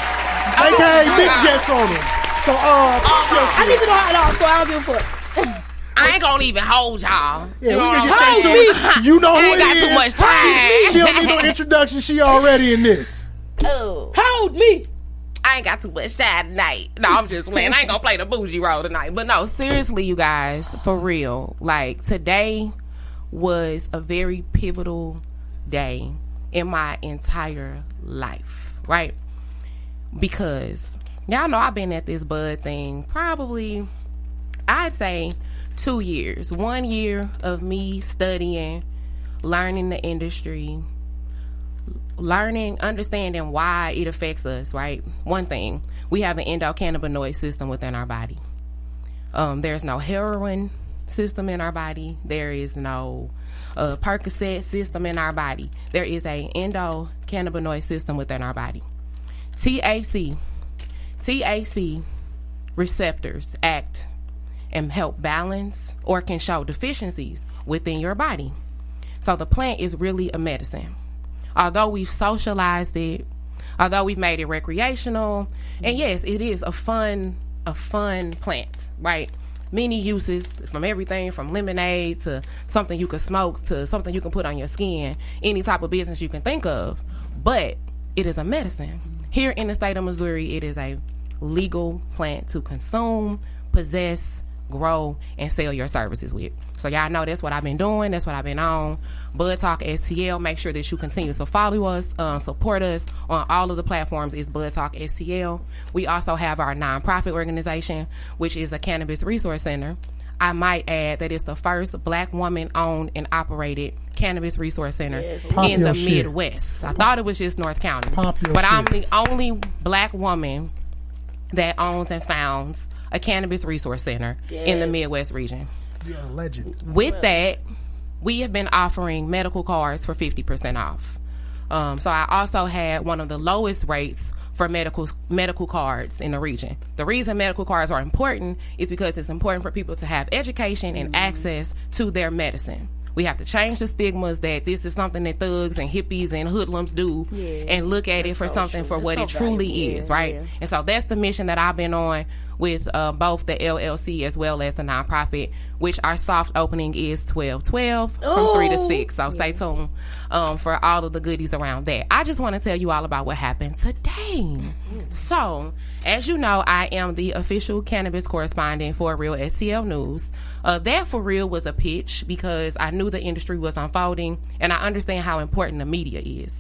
AKA Big Jets on him. So uh, I need to know how it all started. I don't give a fuck. I ain't gonna even hold y'all. Yeah, you we know can what get I'm saying? You know I who ain't it got is. too much She, she don't need no introduction. She already in this. Oh. Hold me. I ain't got too much time tonight. No, I'm just playing. I ain't gonna play the bougie role tonight. But no, seriously, you guys, for real. Like today was a very pivotal day in my entire life, right? Because y'all know I've been at this bud thing probably I'd say two years. One year of me studying, learning the industry, learning, understanding why it affects us, right? One thing, we have an endocannabinoid system within our body. Um, there's no heroin system in our body. There is no uh, Percocet system in our body. There is a endocannabinoid system within our body. TAC, TAC receptors act and help balance or can show deficiencies within your body. So the plant is really a medicine. Although we've socialized it, although we've made it recreational, and mm-hmm. yes, it is a fun, a fun plant, right? Many uses from everything from lemonade to something you can smoke to something you can put on your skin, any type of business you can think of. But it is a medicine. Here in the state of Missouri, it is a legal plant to consume, possess, grow, and sell your services with. So y'all know that's what I've been doing. That's what I've been on. Bud Talk STL. Make sure that you continue to follow us, uh, support us on all of the platforms. Is Bud Talk STL. We also have our nonprofit organization, which is a cannabis resource center. I might add that it's the first black woman owned and operated cannabis resource center Pop in the shit. Midwest. I thought it was just North County, Pop your but I'm the only black woman that owns and founds a cannabis resource center in the Midwest region. You're legend. With that, we have been offering medical cards for 50% off. Um, so I also had one of the lowest rates for medical medical cards in the region. The reason medical cards are important is because it's important for people to have education and access to their medicine. We have to change the stigmas that this is something that thugs and hippies and hoodlums do Yeah. and look at it for so something true. for It's what so it truly valuable. is, Yeah, right? yeah. And so that's the mission that I've been on with uh, both the LLC as well as the nonprofit, which our soft opening is twelve twelve from three to six. So stay tuned um, for all of the goodies around that. I just want to tell you all about what happened today. So, as you know, I am the official cannabis correspondent for Real STL News. Uh, that for real was a pitch because I knew the industry was unfolding and I understand how important the media is.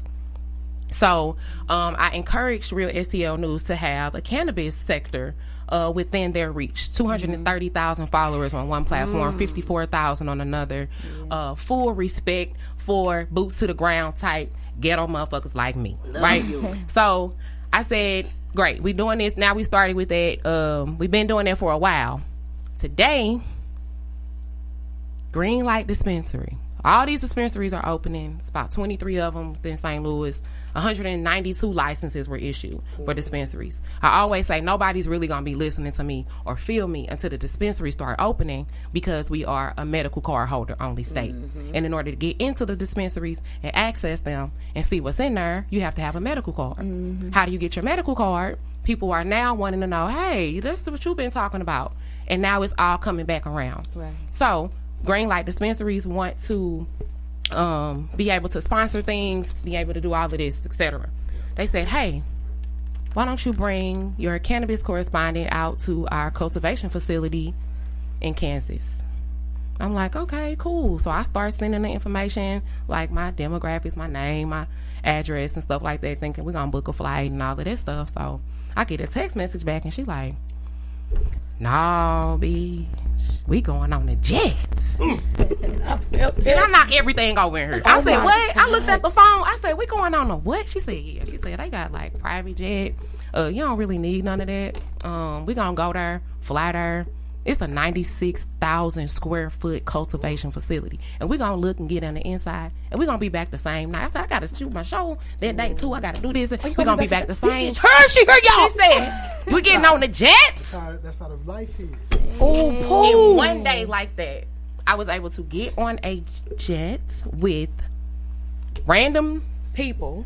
So um, I encouraged Real STL News to have a cannabis sector uh, within their reach. 230,000 followers on one platform, Mm. 54,000 on another. Uh, full respect for boots to the ground type ghetto motherfuckers like me, Love right? you. So I said, great, we're doing this. Now we started with that. Um, we've been doing that for a while. Today, Green Light Dispensary. All these dispensaries are opening. It's about 23 of them within St. Louis. 192 licenses were issued for dispensaries. I always say nobody's really going to be listening to me or feel me until the dispensaries start opening because we are a medical card holder only state. Mm-hmm. And in order to get into the dispensaries and access them and see what's in there, you have to have a medical card. Mm-hmm. How do you get your medical card? People are now wanting to know, hey, that's what you've been talking about. And now it's all coming back around. Right. So, green light dispensaries want to um, be able to sponsor things, be able to do all of this, etc. They said, hey, why don't you bring your cannabis correspondent out to our cultivation facility in Kansas? I'm like, okay, cool. So I start sending the information, like my demographics, my name, my address, and stuff like that, thinking we're gonna book a flight and all of this stuff. So I get a text message back, and she like, "No, bitch, we going on the jet." And I knock everything over in her. I Oh said, "What?" I looked at the phone. I said, "We going on a what?" She said, "Yeah." She said they got like private jet. Uh, you don't really need none of that. Um, we gonna go there, fly there. It's a ninety six thousand square foot cultivation facility, and we're gonna look and get on the inside, and we're gonna be back the same night. I said, I gotta shoot my show that day too. I gotta do this. We're gonna be back the same. It's her, she heard y'all. She said, "We getting on the jets. That's how, that's how the life is. Oh, And one day like that, I was able to get on a jet with random people,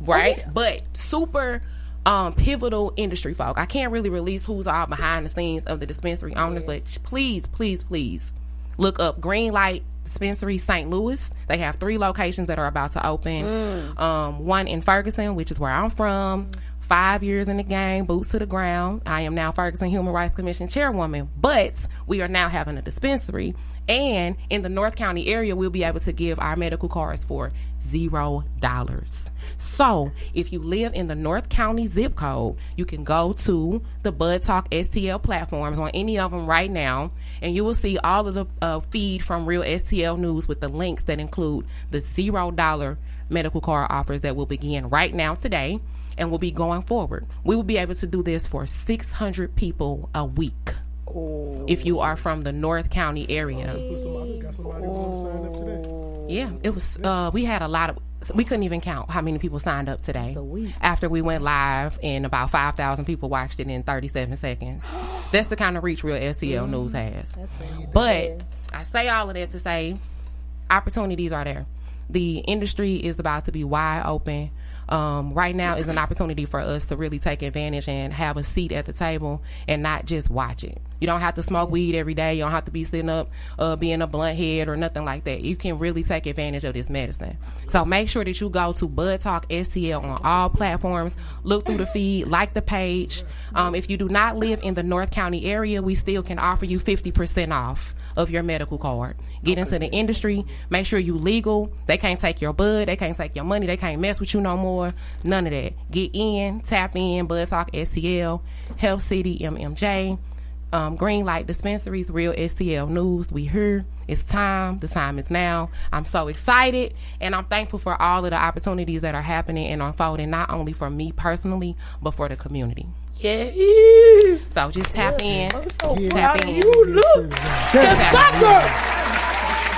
right? Oh, but super um, pivotal industry folk. I can't really release who's all behind the scenes of the dispensary owners, but please, please, please look up Green Light Dispensary St. Louis. They have three locations that are about to open. Mm. Um, one in Ferguson, which is where I'm from. Five years in the game, boots to the ground. I am now Ferguson Human Rights Commission chairwoman, but we are now having a dispensary. And in the North County area, we'll be able to give our medical cards for zero dollars. So if you live in the North County zip code, you can go to the Bud Talk STL platforms on any of them right now, and you will see all of the uh, feed from Real STL News with the links that include the zero dollar medical card offers that will begin right now today and will be going forward. We will be able to do this for 600 people a week. If you are from the North County area. Yeah, it was. Uh, we had a lot of. We couldn't even count how many people signed up today. After we went live, and about five thousand people watched it in thirty-seven seconds. That's the kind of reach Real STL News has. But I say all of that to say, opportunities are there. The industry is about to be wide open. Um, right now is an opportunity for us to really take advantage and have a seat at the table and not just watch it. You don't have to smoke weed every day. You don't have to be sitting up, uh, being a blunt head or nothing like that. You can really take advantage of this medicine. So make sure that you go to Bud Talk STL on all platforms. Look through the feed, like the page. Um, if you do not live in the North County area, we still can offer you 50% off of your medical card. Get into the industry. Make sure you legal. They can't take your bud. They can't take your money. They can't mess with you no more. None of that. Get in, tap in, Bud Talk STL, Health City MMJ, um, Green Light Dispensaries, Real STL News. We here. It's time. The time is now. I'm so excited and I'm thankful for all of the opportunities that are happening and unfolding, not only for me personally, but for the community. Yeah. So just tap in. so tap in. you. Look. That's my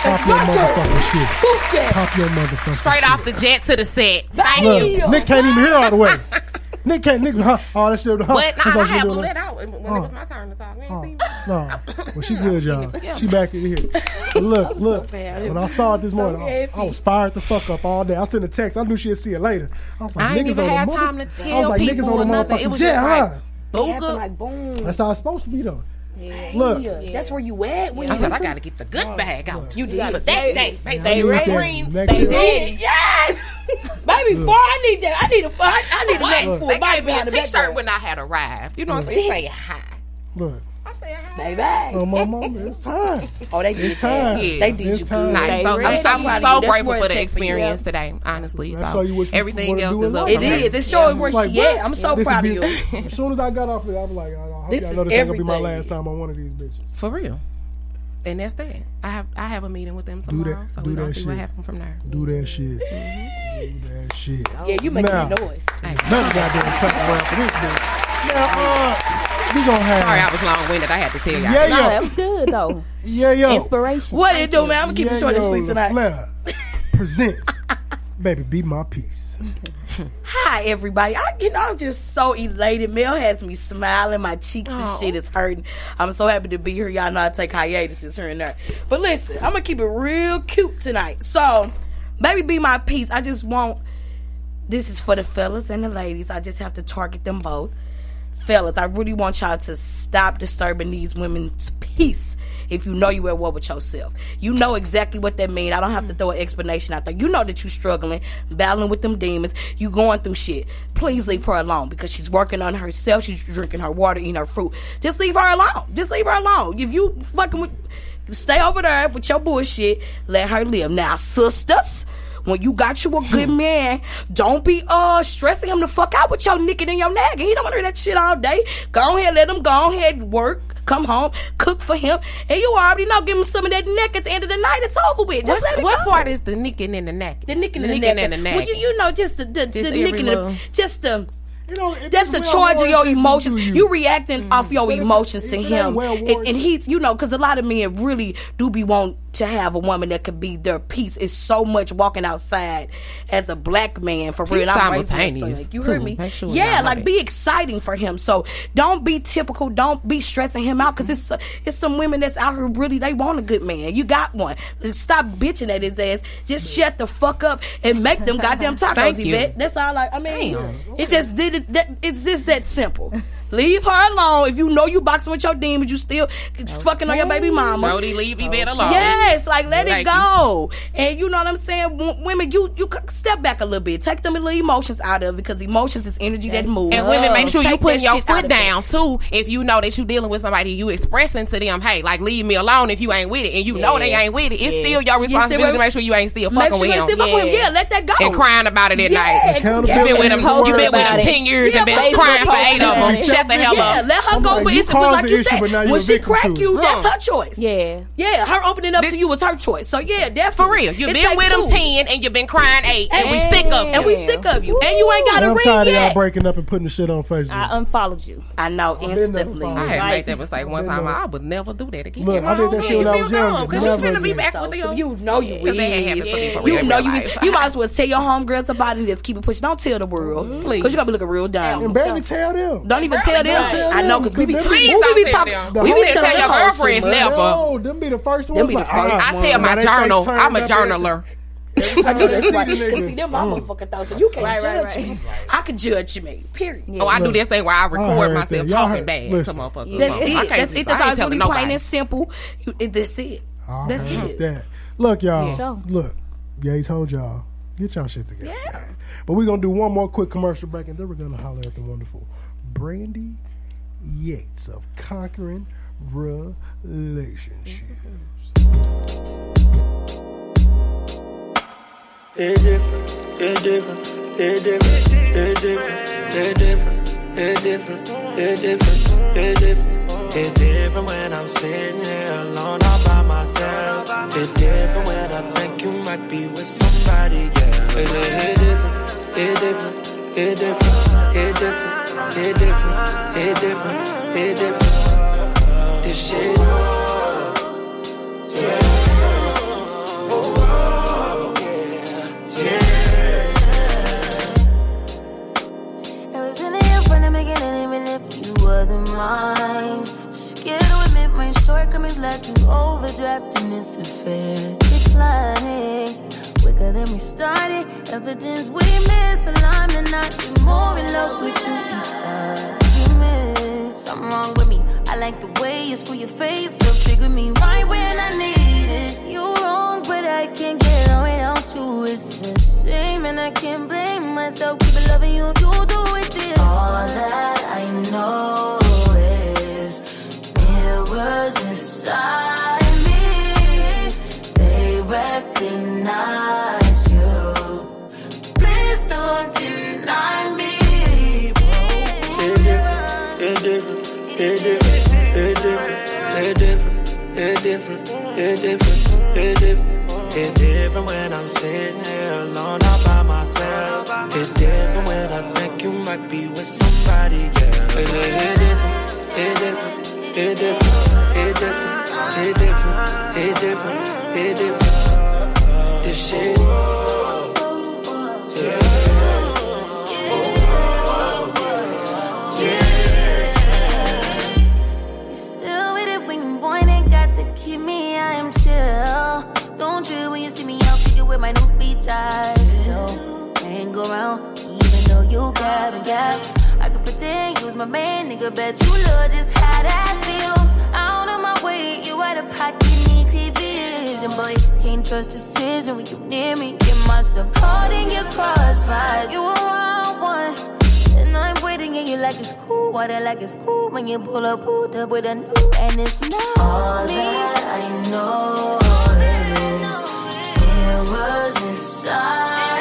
girl. Pop your motherfucking shit. that. Pop your motherfucking Straight shit. off the jet to the set. Thank Look, you. Nick can't even hear all the way. Nick can't. Nick, huh? Oh, that's still. Huh? But That's nah, all I she had doing. out when, when Oh. it was my turn to talk. Oh, you ain't see me. No, well, she good, y'all. She back in here. But look, look. bad. When I saw it this So morning, I. I was fired the fuck up all day. I sent a text. I knew she'd see it later. I was like, I ain't niggas even on the had mother- time to I was tell like, niggas on the or. It motherfucking was jet, just huh? like, like boom. That's how it's supposed to be, though. Look, Yeah. That's where you at. When I you said I got to get the good bag out. You For did. that day, baby. They Next Green. They did. Yes. Baby, before I need that, I need a, I, I need a What? bag full They of body gave me a behind the t-shirt when I had arrived. You know what I'm saying? Say hi. look. Baby. Oh, my mama, it's time. Oh, they did It's time. that. They did It's you time. Nice. So, I'm so, I'm so grateful for the takes for experience today, honestly. That So show you what you everything else do is up life. It from there. is. It's showing where she what? at. I'm so proud of you. as soon as I got off it, I was like, I hope This y'all is know this ain't gonna be my last time on one of these bitches. For real. And that's that. I have I have a meeting with them Do tomorrow, that. so we're gonna see shit. what happens from there. Do that shit. Do that shit. Yeah, you making Now, a noise. None goddamn clap around for this bitch. Now, uh, we gonna have. Sorry, I was long winded. I had to tell y'all. Yeah, No, yo. that was good though. Yeah, yo. Inspiration. What it do, man? I'm gonna keep it short and Yayo sweet tonight. LaFleur presents Baby Be My Peace. Hi, everybody. I, you know, I'm just so elated. Mel has me smiling. My cheeks and shit is hurting. I'm so happy to be here. Y'all know I take hiatuses here and there. But listen, I'm gonna keep it real cute tonight. So, baby, be my peace. I just want. This is for the fellas and the ladies. I just have to target them both. Fellas, I really want y'all to stop disturbing these women's peace. If you know you at war with yourself, you know exactly what that means. I don't have to mm. throw an explanation out there. You know that you struggling, battling with them demons. You going through shit. Please leave her alone because she's working on herself. She's drinking her water, eating her fruit. Just leave her alone. Just leave her alone. If you fucking with, stay over there with your bullshit. Let her live. Now, sisters when you got you a good man, don't be uh stressing him the fuck out with your nicking and your nagging. He don't want to hear that shit all day. Go ahead, let him go ahead work, come home, cook for him, and you already know give him some of that neck at the end of the night. It's over with. Just What, let it what go. part is the nicking in the neck? the nicking the and the nicking neck? and the neck. Well, you, you know, just the the, the every nicking, the, just the. You know, it That's the is charge of your emotions. You, you. reacting off your But if- emotions if to it him, well and, and he's, you know, because a lot of men really do be want to have a woman that could be their peace. It's so much walking outside as a black man for real. He's I'm raising son. simultaneous, You heard me? Sure yeah, like know be exciting for him. So don't be typical. Don't be stressing him out because it's it's some women that's out here really they want a good man. You got one. Stop bitching at his ass. Just shut the fuck up and make them goddamn tacos, Thank you. Yvette. That's all. I, I mean, it just did it. That, it's just that simple. Leave her alone. If you know you boxing with your demons, you still fucking on your baby mama. Jody, leave Yvette alone. Yes, like let it Thank you. go. And you know what I'm saying? W- women, you you step back a little bit. Take them little emotions out of it because emotions is energy that moves. And women, make sure you Take putting that your foot of it. down too. If you know that you dealing with somebody, you expressing to them, hey, like leave me alone if you ain't with it, and you know they ain't with it. It's Yeah. still your responsibility what- to make sure you ain't still fucking sure with you him. still fuck with him. Yeah, let that go. And crying about it at Yeah, night. Accountability. You been with him. Post You been with him ten years Yeah, and been crying for eight of them. It. Shut the Yeah, up. let her I'm go. like, but you it's caused like you issue, said, but when she victim crack you, that's her choice. Yeah. Yeah, her opening up to you was her choice. So yeah, definitely. For real, you It been take with him two. ten and you been crying eight, and we And- sick of And you. we sick of you. And you ain't got And a I'm tired of y'all breaking up and putting the shit on Facebook. I unfollowed you. I know instantly. I had Right. made that mistake one time. I would never do that again. Look, I did that shit when I was younger. Because you finna be back with so you know you Because is. happened to me for real You know you life. You might as well tell your homegirls about it and just keep it pushing. Don't tell the world. Please. Because you're going to be looking real dumb. And barely tell them. Don't even tell them. Tell I know because we be, them- Please we don't be tell talking. them. We be didn't telling tell your girlfriends hoes, never. No, them be the first ones. Them be the first ah, I tell my now journal. I'm a turned up and journaler. I know that's See right. the 'Cause see, them my motherfucking thoughts, so you can't Right, right, judge right. me. I could judge me. Period. Oh, I do this thing where I record heard myself talking heard- bad listen. to motherfuckers. That's I it. can't That's it. That's I all ain't it's telling really plain and simple. You, it, that's it. I That's it. that. Look, y'all. Sure. Look, yeah, he told y'all. Get y'all shit together. Yeah. But we're gonna do one more quick commercial break, and then we're gonna holler at the wonderful Brandy Yates of Conquering Relationships. It's different, it's different, it's different, it's different, it's different, it's different, it's different, it's different. It's different when I'm sitting here alone all by myself. It's different when I think you might be with somebody, yeah. It's, it's different, it's different, it's different, it's different, it's different, it's different, it's different. This shit. It you wasn't mine. Scared to admit my shortcomings led to overdraft in this affair. Declining quicker than we started. Evidence we misalignment, not be more in love with you each argument. Something wrong with me. I like the way you screw your face up, trigger me right when I need it. You wrong, but I can't get on without you. It's a shame, and I can't blame myself. Keep loving you, you do it this. All that I know is mirrors inside recognize you. Please don't deny me. It's different, it's different, it's different, it's different, it's different, it's different, it's different. It's different when I'm sitting here alone all by myself. It's different when I think you might be with somebody. It's, it's different, it's different, it's different, it's different, it's different, it's different, different. This shit. You still with it when you point ain't got to keep me, I am chill. Don't trip when you see me out figure with my new beach eyes. Still hang around, even though you grab and gap. I could pretend you was my man, nigga. Bet you love just how that feels. Out of my way, you out of pocket, vision. Boy, can't trust decision when you near me. Get myself caught in your crossfire. You a wild one. And I'm waiting and you like it's cool. Water like it's cool when you pull up, pulled up with a new and it's not all that I know is mirrors inside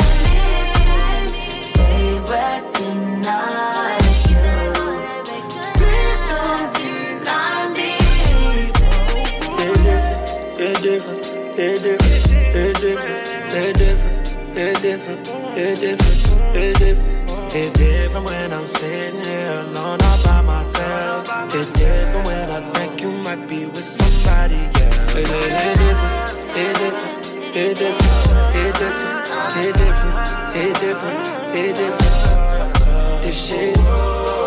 it's different, it's different, it's different. It's different when I'm sitting here alone all by myself. It's different when I think you might be with somebody, yeah. It's, it's different, it different, it different, it different, it different, it different. This shit.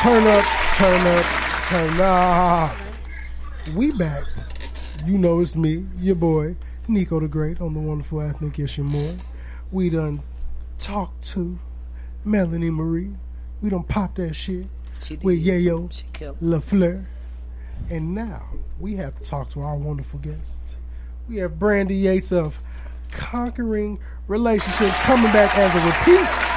Turn up, turn up, turn up. We back. You know it's me, your boy, Nico the Great on the wonderful ethnic Ish and More. We done talked to Melanie Marie. We done popped that shit She did. with Yayo She killed. LaFleur. And now we have to talk to our wonderful guest. We have Brandy Yates of Conquering Relationships coming back as a repeat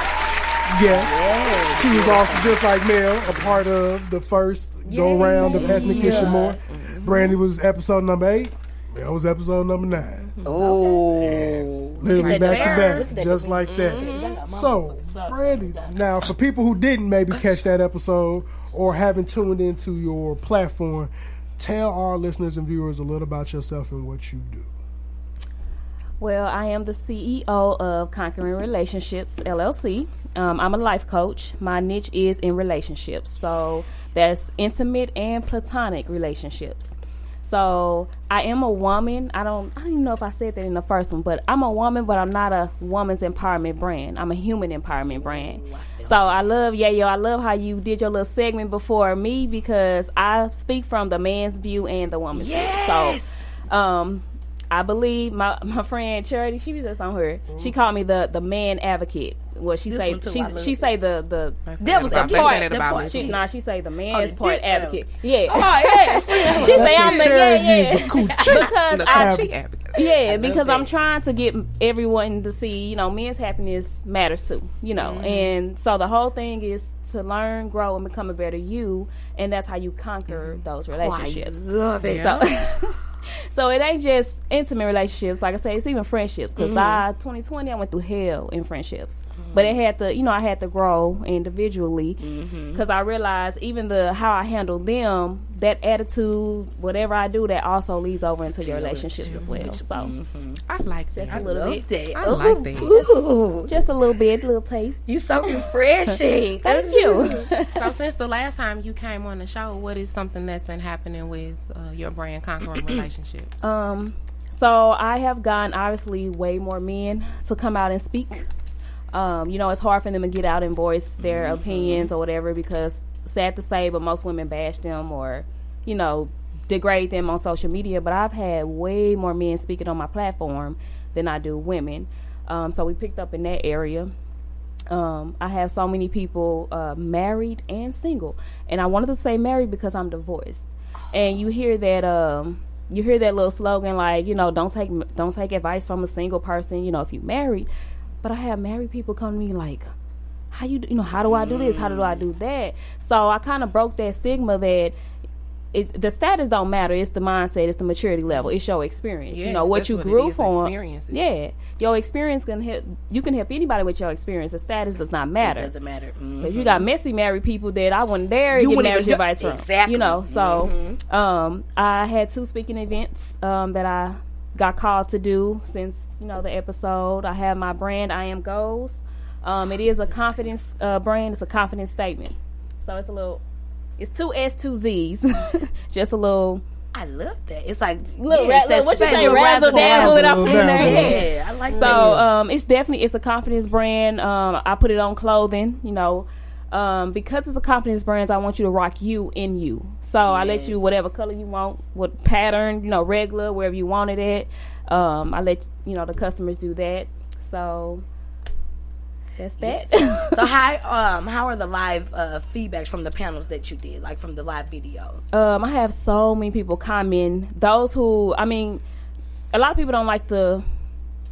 guest. She was also just like Mel, a part of the first go round of Ethnic Yeah. Ish and More. Brandy was episode number eight. Mel was episode number nine. Oh, Literally back that. to Look back, just like that. Mhm. So, Brandy, now for people who didn't maybe catch that episode or haven't tuned into your platform, tell our listeners and viewers a little about yourself and what you do. Well, I am the CEO of Conquering Relationships LLC. Um, I'm a life coach. My niche is in relationships, so that's intimate and platonic relationships. So I am a woman. I don't. I don't even know if I said that in the first one, but I'm a woman, but I'm not a woman's empowerment brand. I'm a human empowerment brand. So I love Yayo. I love how you did your little segment before me because I speak from the man's view and the woman's Yes. view. So um, I believe my, my friend Charity, she was just on her. She called me the the man advocate. Well, she This say too, she I she it. say the the Devil's advocate. part- They say that about the me. She, nah, she say the Oh, man's the part dick advocate. Yeah. Oh, yes. she say I'm the yeah, Charity's yeah. the coochie because The I, coochie advocate. yeah, because I'm trying to get everyone to see, you know, men's happiness matters too, you know, Mm-hmm. and so the whole thing is to learn, grow, and become a better you, and that's how you conquer those I relationships. love it. So, so it ain't just intimate relationships. Like I say, it's even friendships. Because Mhm. I, 2020, I went through hell in friendships. But it had to, you know, I had to grow individually because I realized even the how I handle them, that attitude, whatever I do, that also leads over into your relationships as well. So I like just that. a little love bit. that. I like that. Ooh. Just a little bit, a little taste. You so refreshing. Thank you. so since the last time you came on the show, what is something that's been happening with uh, your brand conquering relationships? Um, so I have gotten obviously way more men to come out and speak. Um, you know, it's hard for them to get out and voice their opinions or whatever because sad to say, but most women bash them or, you know, degrade them on social media. But I've had way more men speaking on my platform than I do women. Um, so we picked up in that area. Um, I have so many people uh, married and single, and I wanted to say married because I'm divorced. And you hear that um, you hear that little slogan like you know don't take don't take advice from a single person. You know if you married, but I have married people come to me like, how you you know how do I do this? How do I do that? So I kind of broke that stigma that. It, the status don't matter. It's the mindset. It's the maturity level. It's your experience. you know what you what grew from. Yeah, your experience can help. You can help anybody with your experience. The status does not matter. It doesn't matter. But you got messy married people that I wouldn't dare You get marriage do- advice from. Exactly. You know, so Mhm. um, I had two speaking events um, that I got called to do since you know the episode. I have my brand. I am goals. Um, it is a confidence uh, brand. It's a confidence statement. So it's a little. It's two S, two Z's. Just a little. I love that. It's like Little, yeah, ra- what you say, razzle dazzle it up in there. Yeah, I like so, that. um, it's definitely it's a confidence brand. Um, I put it on clothing. You know, um, because it's a confidence brand, I want you to rock you in you. So I let you whatever color you want, what pattern, you know, regular, wherever you want it at. Um, I let you know the customers do that. So that's that. so how um how are the live uh, feedbacks from the panels that you did, like from the live videos? Um, I have so many people comment. Those who, I mean, a lot of people don't like to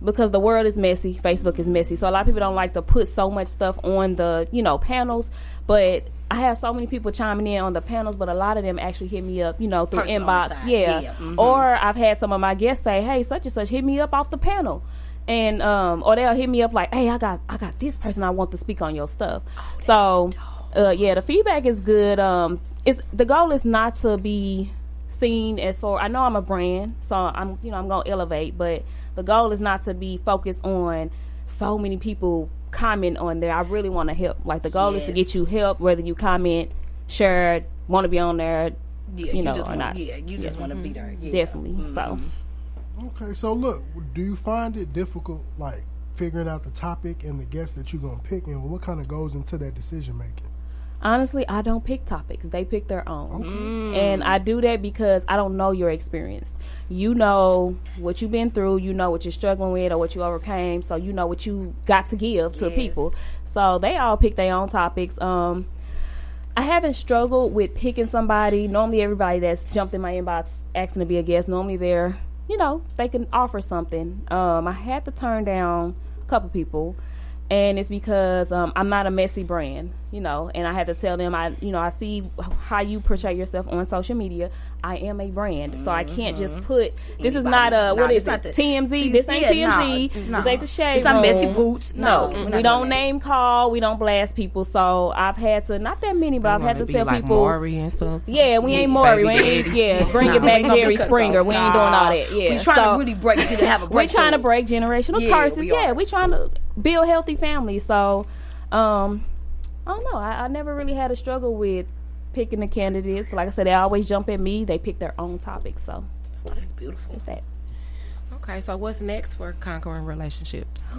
because the world is messy. Facebook is messy, so a lot of people don't like to put so much stuff on the you know panels. But I have so many people chiming in on the panels, but a lot of them actually hit me up, you know, through Personal inbox. Yeah, yeah, mhm. or I've had some of my guests say, "Hey, such and such, hit me up off the panel." And um, or they'll hit me up like, "Hey, I got I got this person I want to speak on your stuff." so, uh, yeah, the feedback is good. Um, it's the goal is not to be seen as for. I know I'm a brand, so I'm you know I'm gonna elevate, but the goal is not to be focused on so many people comment on there. I really want to help. Like the goal is to get you help, whether you comment, share, want to be on there, Yeah, you you know, just or want- not. yeah, you just wanna be mm-hmm. there. Yeah. Definitely. So. Mm-hmm. Okay, so look, do you find it difficult, like figuring out the topic and the guest that you're gonna pick, and what kind of goes into that decision making? Honestly, I don't pick topics. They pick their own. And I do that because I don't know your experience. You know what you've been through, you know what you're struggling with or what you overcame, so you know what you got to give to Yes. people. So they all pick their own topics. Um I haven't struggled with picking somebody. Normally everybody that's jumped in my inbox asking to be a guest, normally they're, you know, they can offer something. Um I had to turn down a couple people and it's because um, I'm not a messy brand, you know. And I had to tell them, I, you know, I see how you portray yourself on social media. I am a brand, so I can't just put. This is not a Nah, what is not it? the- TMZ. See, this ain't yeah, TMZ. nah, This ain't the shade. It's not messy boots. No, No, we don't that. name call. We don't blast people. So I've had to not that many, but I've had be tell like people. Maury and stuff. Yeah, we ain't Yeah, Maury. We ain't, yeah, bring it back, Jerry Springer. We ain't doing all that. Yeah, We trying to So- really break- have a We're trying to break generational curses. Yeah, we trying to build healthy families. So, um, I don't know. I, I never really had a struggle with picking the candidates. Like I said, they always jump at me. They pick their own topics. So that's beautiful. Just that. Okay, so what's next for conquering relationships?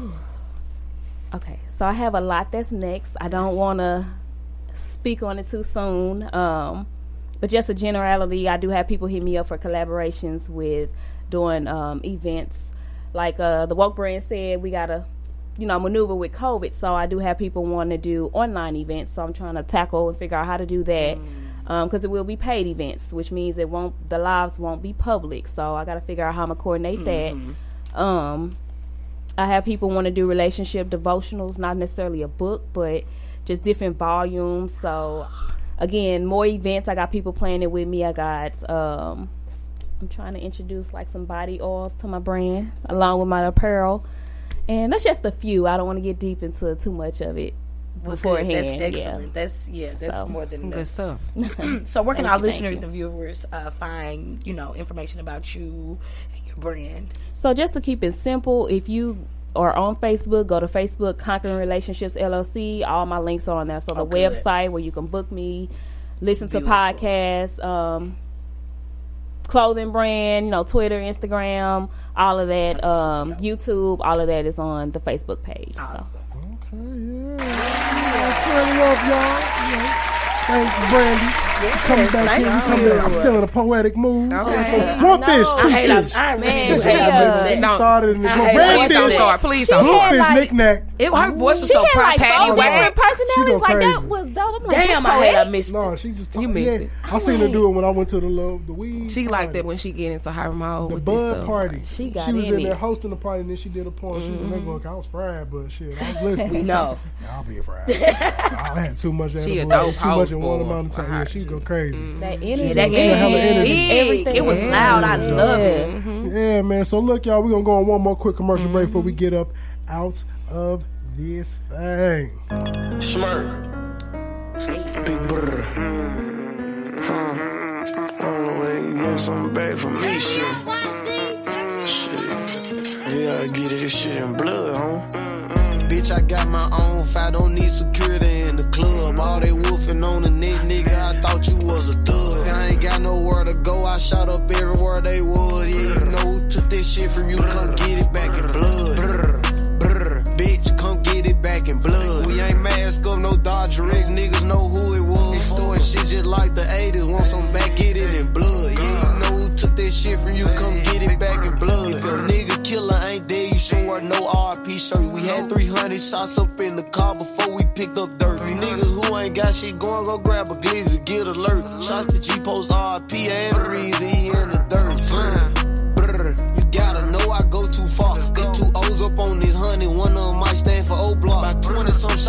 Okay, so I have a lot that's next. I don't want to speak on it too soon. Um, but just a generality, I do have people hit me up for collaborations with doing um, events. Like uh, the woke brand said, we gotta, you know, maneuver with COVID. So I do have people wanting to do online events. So I'm trying to tackle and figure out how to do that. Because it will be paid events, which means it won't the lives won't be public. So I got to figure out how I'm gonna coordinate that. Um, I have people want to do relationship devotionals, not necessarily a book, but just different volumes. So again, more events. I got people planning with me. I got um I'm trying to introduce like some body oils to my brand along with my apparel. And that's just a few. I don't want to get deep into too much of it Well, good. beforehand. That's yeah. That's yeah. That's So, more than some good stuff. so, where can our you, listeners and viewers uh, find you know information about you and your brand? So just to keep it simple, if you are on Facebook, go to Facebook Conquering Relationships LLC. All my links are on there. So the Oh, website where you can book me, listen to podcasts, um, clothing brand, you know, Twitter, Instagram, all of that, um, YouTube, all of that is on the Facebook page. So. Okay, yeah, turn it up, y'all. Yeah. Thank you, Brandy. You coming back thank here. You coming you. back. I'm still in a poetic mood. Okay. One I fish, know. two I hate it. fish. I really Man, do she, hate uh, it. Started in this I little hate it. red Please don't start. Please She don't had, start. Bluefish like- knickknack. It, her voice was She so had like perfect. Patty four Wag. different personalities. Like that was dope. I'm like, Damn, I hate I missed No, she just You missed yeah, it. I seen her do it when I went to the little the weed. She party. like that when she get into her mode The bud party. She got She was in in there hosting the party, and then she did a poem. She was in there going, I was fried, but shit, I was listening. We know. I'll be fried. I had too much She a dope too much host, in one amount of time. Yeah, she go crazy. That energy. Yeah, that energy hella is energy. big. Everything. It was loud. I Yeah. love it. Mm-hmm. Yeah, man. So look, y'all, we're gonna go on one more quick commercial break before Mm-hmm. we get up out of this thing. Smirk. Big brr. I don't know when you get something back from me, shit. Shit. You gotta get it, this shit in blood, huh? Bitch, I got my own If I don't need security in the club. All they wolfing on the they was. Yeah, you know who took this shit from you, come get it back in blood. Brr, brr, bitch, come get it back in blood. We ain't mask up, no Dodger X, niggas know who it was. Extorting shit just like the 80s, want some back, get it in blood. Yeah, you know who took this shit from you, come get it back in blood. If your nigga killer ain't dead, you wear no RP shirt. We had 300 shots up in the car before we picked up dirt. Niggas who ain't got shit going, go grab a glizzy, get alert. Shots to G Post RP and reason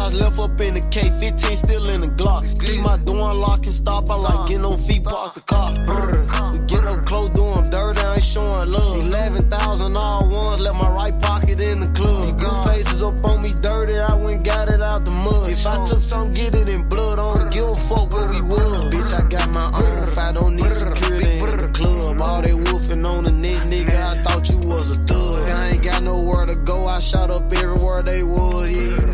shots left up in the K, 15 still in the Glock. Leave my door unlocked and stop, I like getting on feet, park the car. Brr, we get up close, do 'em dirty, I ain't showing love. 11,000 all ones, left my right pocket in the club. Blue faces up on me dirty, I went got it out the mud. If I took some, get it in blood, I don't give a fuck where we was. Bitch, I got my own I don't need security in the club. All they wolfing on the net, nigga, I thought you was a thug. I ain't got nowhere to go, I shot up everywhere they was. Yeah,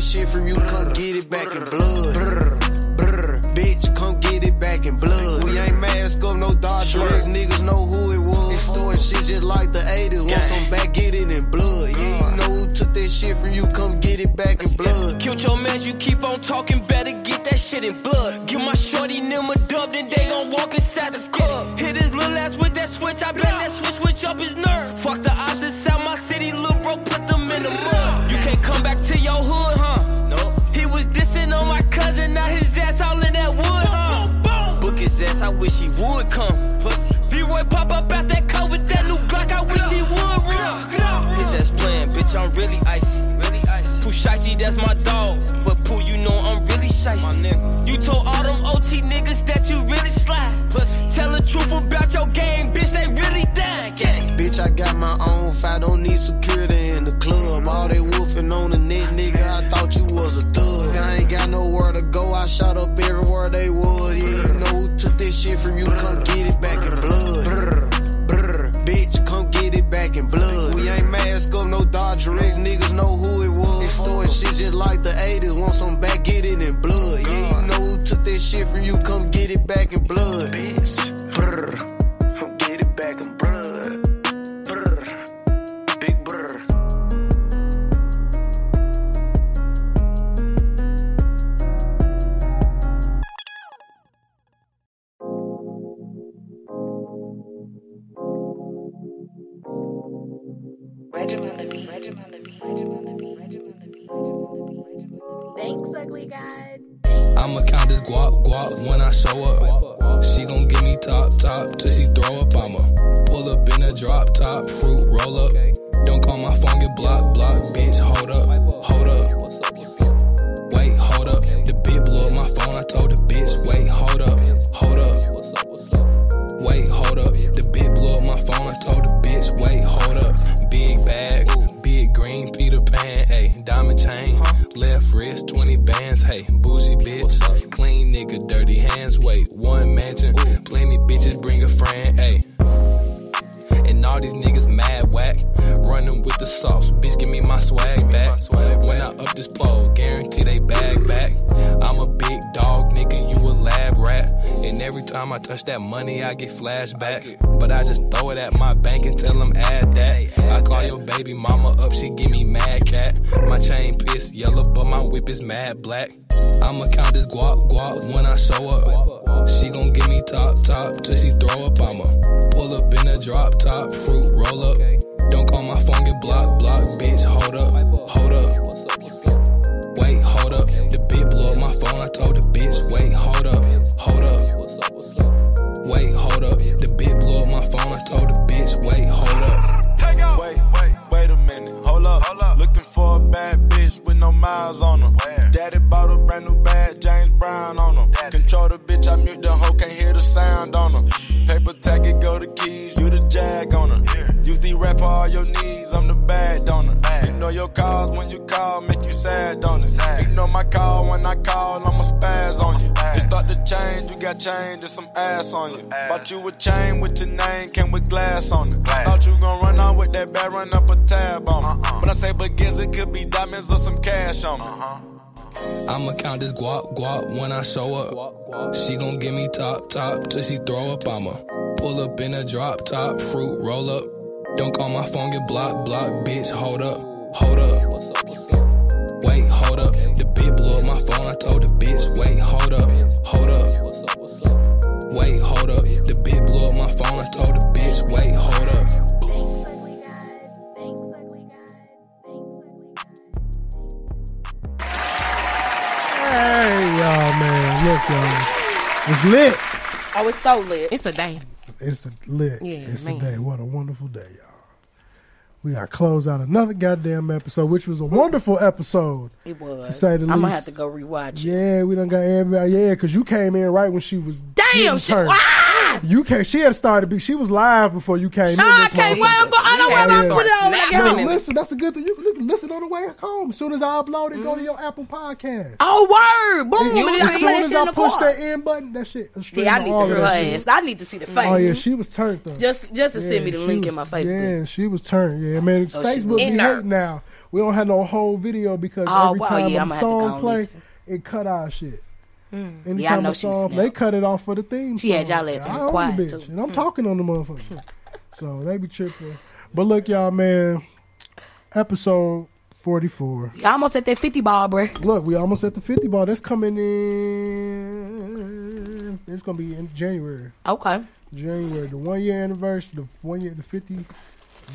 shit from you, come get it back in blood. Brr, brr, bitch, come get it back in blood. We ain't mask up, no Dodger X, niggas know who it was. Extorting shit just like the 80s. Want some back, get it in blood. Yeah, you know who took that shit from you, come get it back in blood. Killed your man, you keep on talking, better get that shit in blood. Give my shorty them a dub, then they gon' walk inside the club. Hit his little ass with that switch, I bet that switch switch up his nerve. Fuck the ops inside my city, little bro, put them in the mud. His ass, I wish he would come. Pussy. V-Roy pop up out that car with that new Glock, I wish he would run. His ass playing, bitch, I'm really icy. Really icy. Pooh Shiesty, that's my dog. But Pooh, you know I'm really shicey. You told all them OT niggas that you really slide. Pussy. Tell the truth about your game, bitch, they really dying. Bitch, I got my own fight, don't need security in the club. All they wolfing on the net, nigga, I thought you was a thug. I ain't got nowhere to go, I shot up everywhere they was. Yeah, this shit from you, come get it back in blood. Brr, brr, bitch, come get it back in blood. We ain't mask up, no Dodger X, niggas know who it was. Extorting shit just like the 80s, want some back, get it in blood. Yeah, you know who took that shit from you, come get it back in blood. Bitch, brr, Thanks, ugly god. I'ma count this guap guap when I show up. She gon' give me top top till she throw up. I'ma pull up in a drop top, fruit roll up. Don't call my phone, get block block, bitch. Hold up, hold up. Wait, hold up. The bitch blew up my phone. I told the time I touch that money, I get flashbacks. But I just throw it at my bank and tell them add that. I call your baby mama up, she give me mad cat. My chain pissed yellow, but my whip is mad black. I'ma count this guap guap when I show up. She gon' give me top top till she throw up. I'ma pull up in a drop top, fruit roll up. Don't call my phone, get block block, bitch. Hold up, hold up. Wait, hold up. The bitch blew up my phone. I told the bitch, wait, hold up, hold up. Wait, hold up. The bitch blew up my phone. I told the bitch, wait, hold up. Wait, wait, wait a minute. Hold up. Hold up. Looking for a bad bitch with no miles on her. Daddy bought a brand new bag, James Brown on them. Control the bitch, I mute the hoe, can't hear the sound on her. Paper tag it, go the keys, you the jag on her. Use the rap for all your needs, I'm the bad donor. Ignore your calls when you call, make you sad, don't it? Ignore my call when I call, I'ma spaz on you. You start to change, you got change and some ass on you. Bought you a chain with your name, came with glass on it. Thought you gon' run out with that bad, run up a tab on me. But I say, but guess it could be diamonds or some cash on me. I'ma count this guap guap when I show up. She gon' give me top top till she throw up. I'ma pull up in a drop top, fruit roll up. Don't call my phone, get block block, bitch. Hold up, hold up. Wait, hold up. The bitch blew up my phone. I told the bitch, wait, hold up, hold up. Wait, hold up. The bitch blew up my phone. I told the bitch, wait, hold up. Hey, y'all, man. Look, y'all. It's lit. Oh, it's so lit. It's a day. It's a lit. Yeah, it's man. a day. What a wonderful day, y'all. We got to close out another goddamn episode, which was a wonderful episode. It was. To say the least. I'm gonna have to go rewatch it. Yeah, we done got everybody. Yeah, because you came in right when she was Damn, getting shit. Turned. You can't. She had started. Be, she was live before you came in. I this can't motherfucker. wait. I'm go- I know Yeah, where I'm yeah. put it on when I get Look, home. listen, that's a good thing. You can listen on the way home. As soon as I upload it, go to mm-hmm. your Apple Podcast. Oh word! Boom! And And as soon as I push that end button, that shit. Yeah, I need all to of hear her that shit. ass. I need to see the face. Oh yeah, she was turned though. Just just to send me the link was- in my Facebook. Yeah, she was turned. Yeah, man. Oh, she Facebook be In there. hating now. We don't have no whole video because Oh, every time yeah, a I'ma have to go song play, it cut our shit. Mm. Anytime Yeah, I know a she song, they cut it off for the theme. She had y'all ass on own the quiet, bitch, too. and I'm Mm. talking on the motherfucker. so they be tripping. But look, y'all, man. Episode 44. You almost at that 50 ball, bro. Look, we almost at the 50 ball. That's coming in. It's gonna be in January. Okay. January, the one year anniversary, the one year, the 50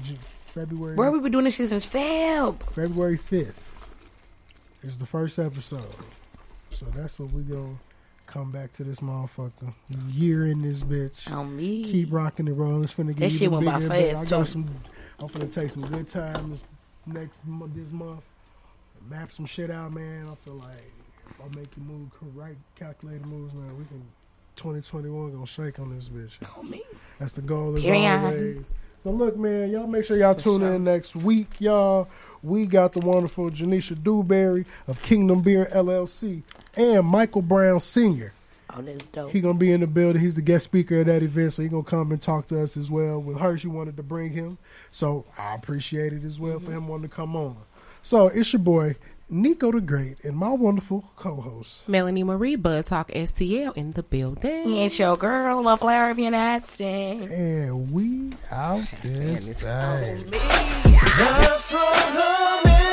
J- February. Where we been doing this shit since Feb. February 5th is the first episode. So that's what we go come back to this motherfucker. Year in this bitch. On me. Keep rocking and rolling. It's finna get That shit went by fast, I got too. some. I'm finna take some good time this next this month. Map some shit out, man. I feel like if I make you move right, calculated moves, man, we can. 2021 gonna shake on this bitch. On me. That's the goal as Period. always. So look, man, y'all make sure y'all tune in next week, y'all. We got the wonderful Janisha Dewberry of Kingdom Beer LLC and Michael Brown Sr. Oh, that's dope. He gonna be in the building. He's the guest speaker at that event, so he gonna come and talk to us as well. With her, she wanted to bring him, so I appreciate it as well for mm-hmm. him wanting to come on. So it's your boy Nico the Great and my wonderful co-host. Melanie Marie Bud Talk STL in the building. It's your girl, Love Flower of United States. And we out this thing. That's from the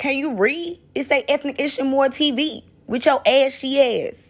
Can you read? It say ethnic ish and more TV with your ashy ass.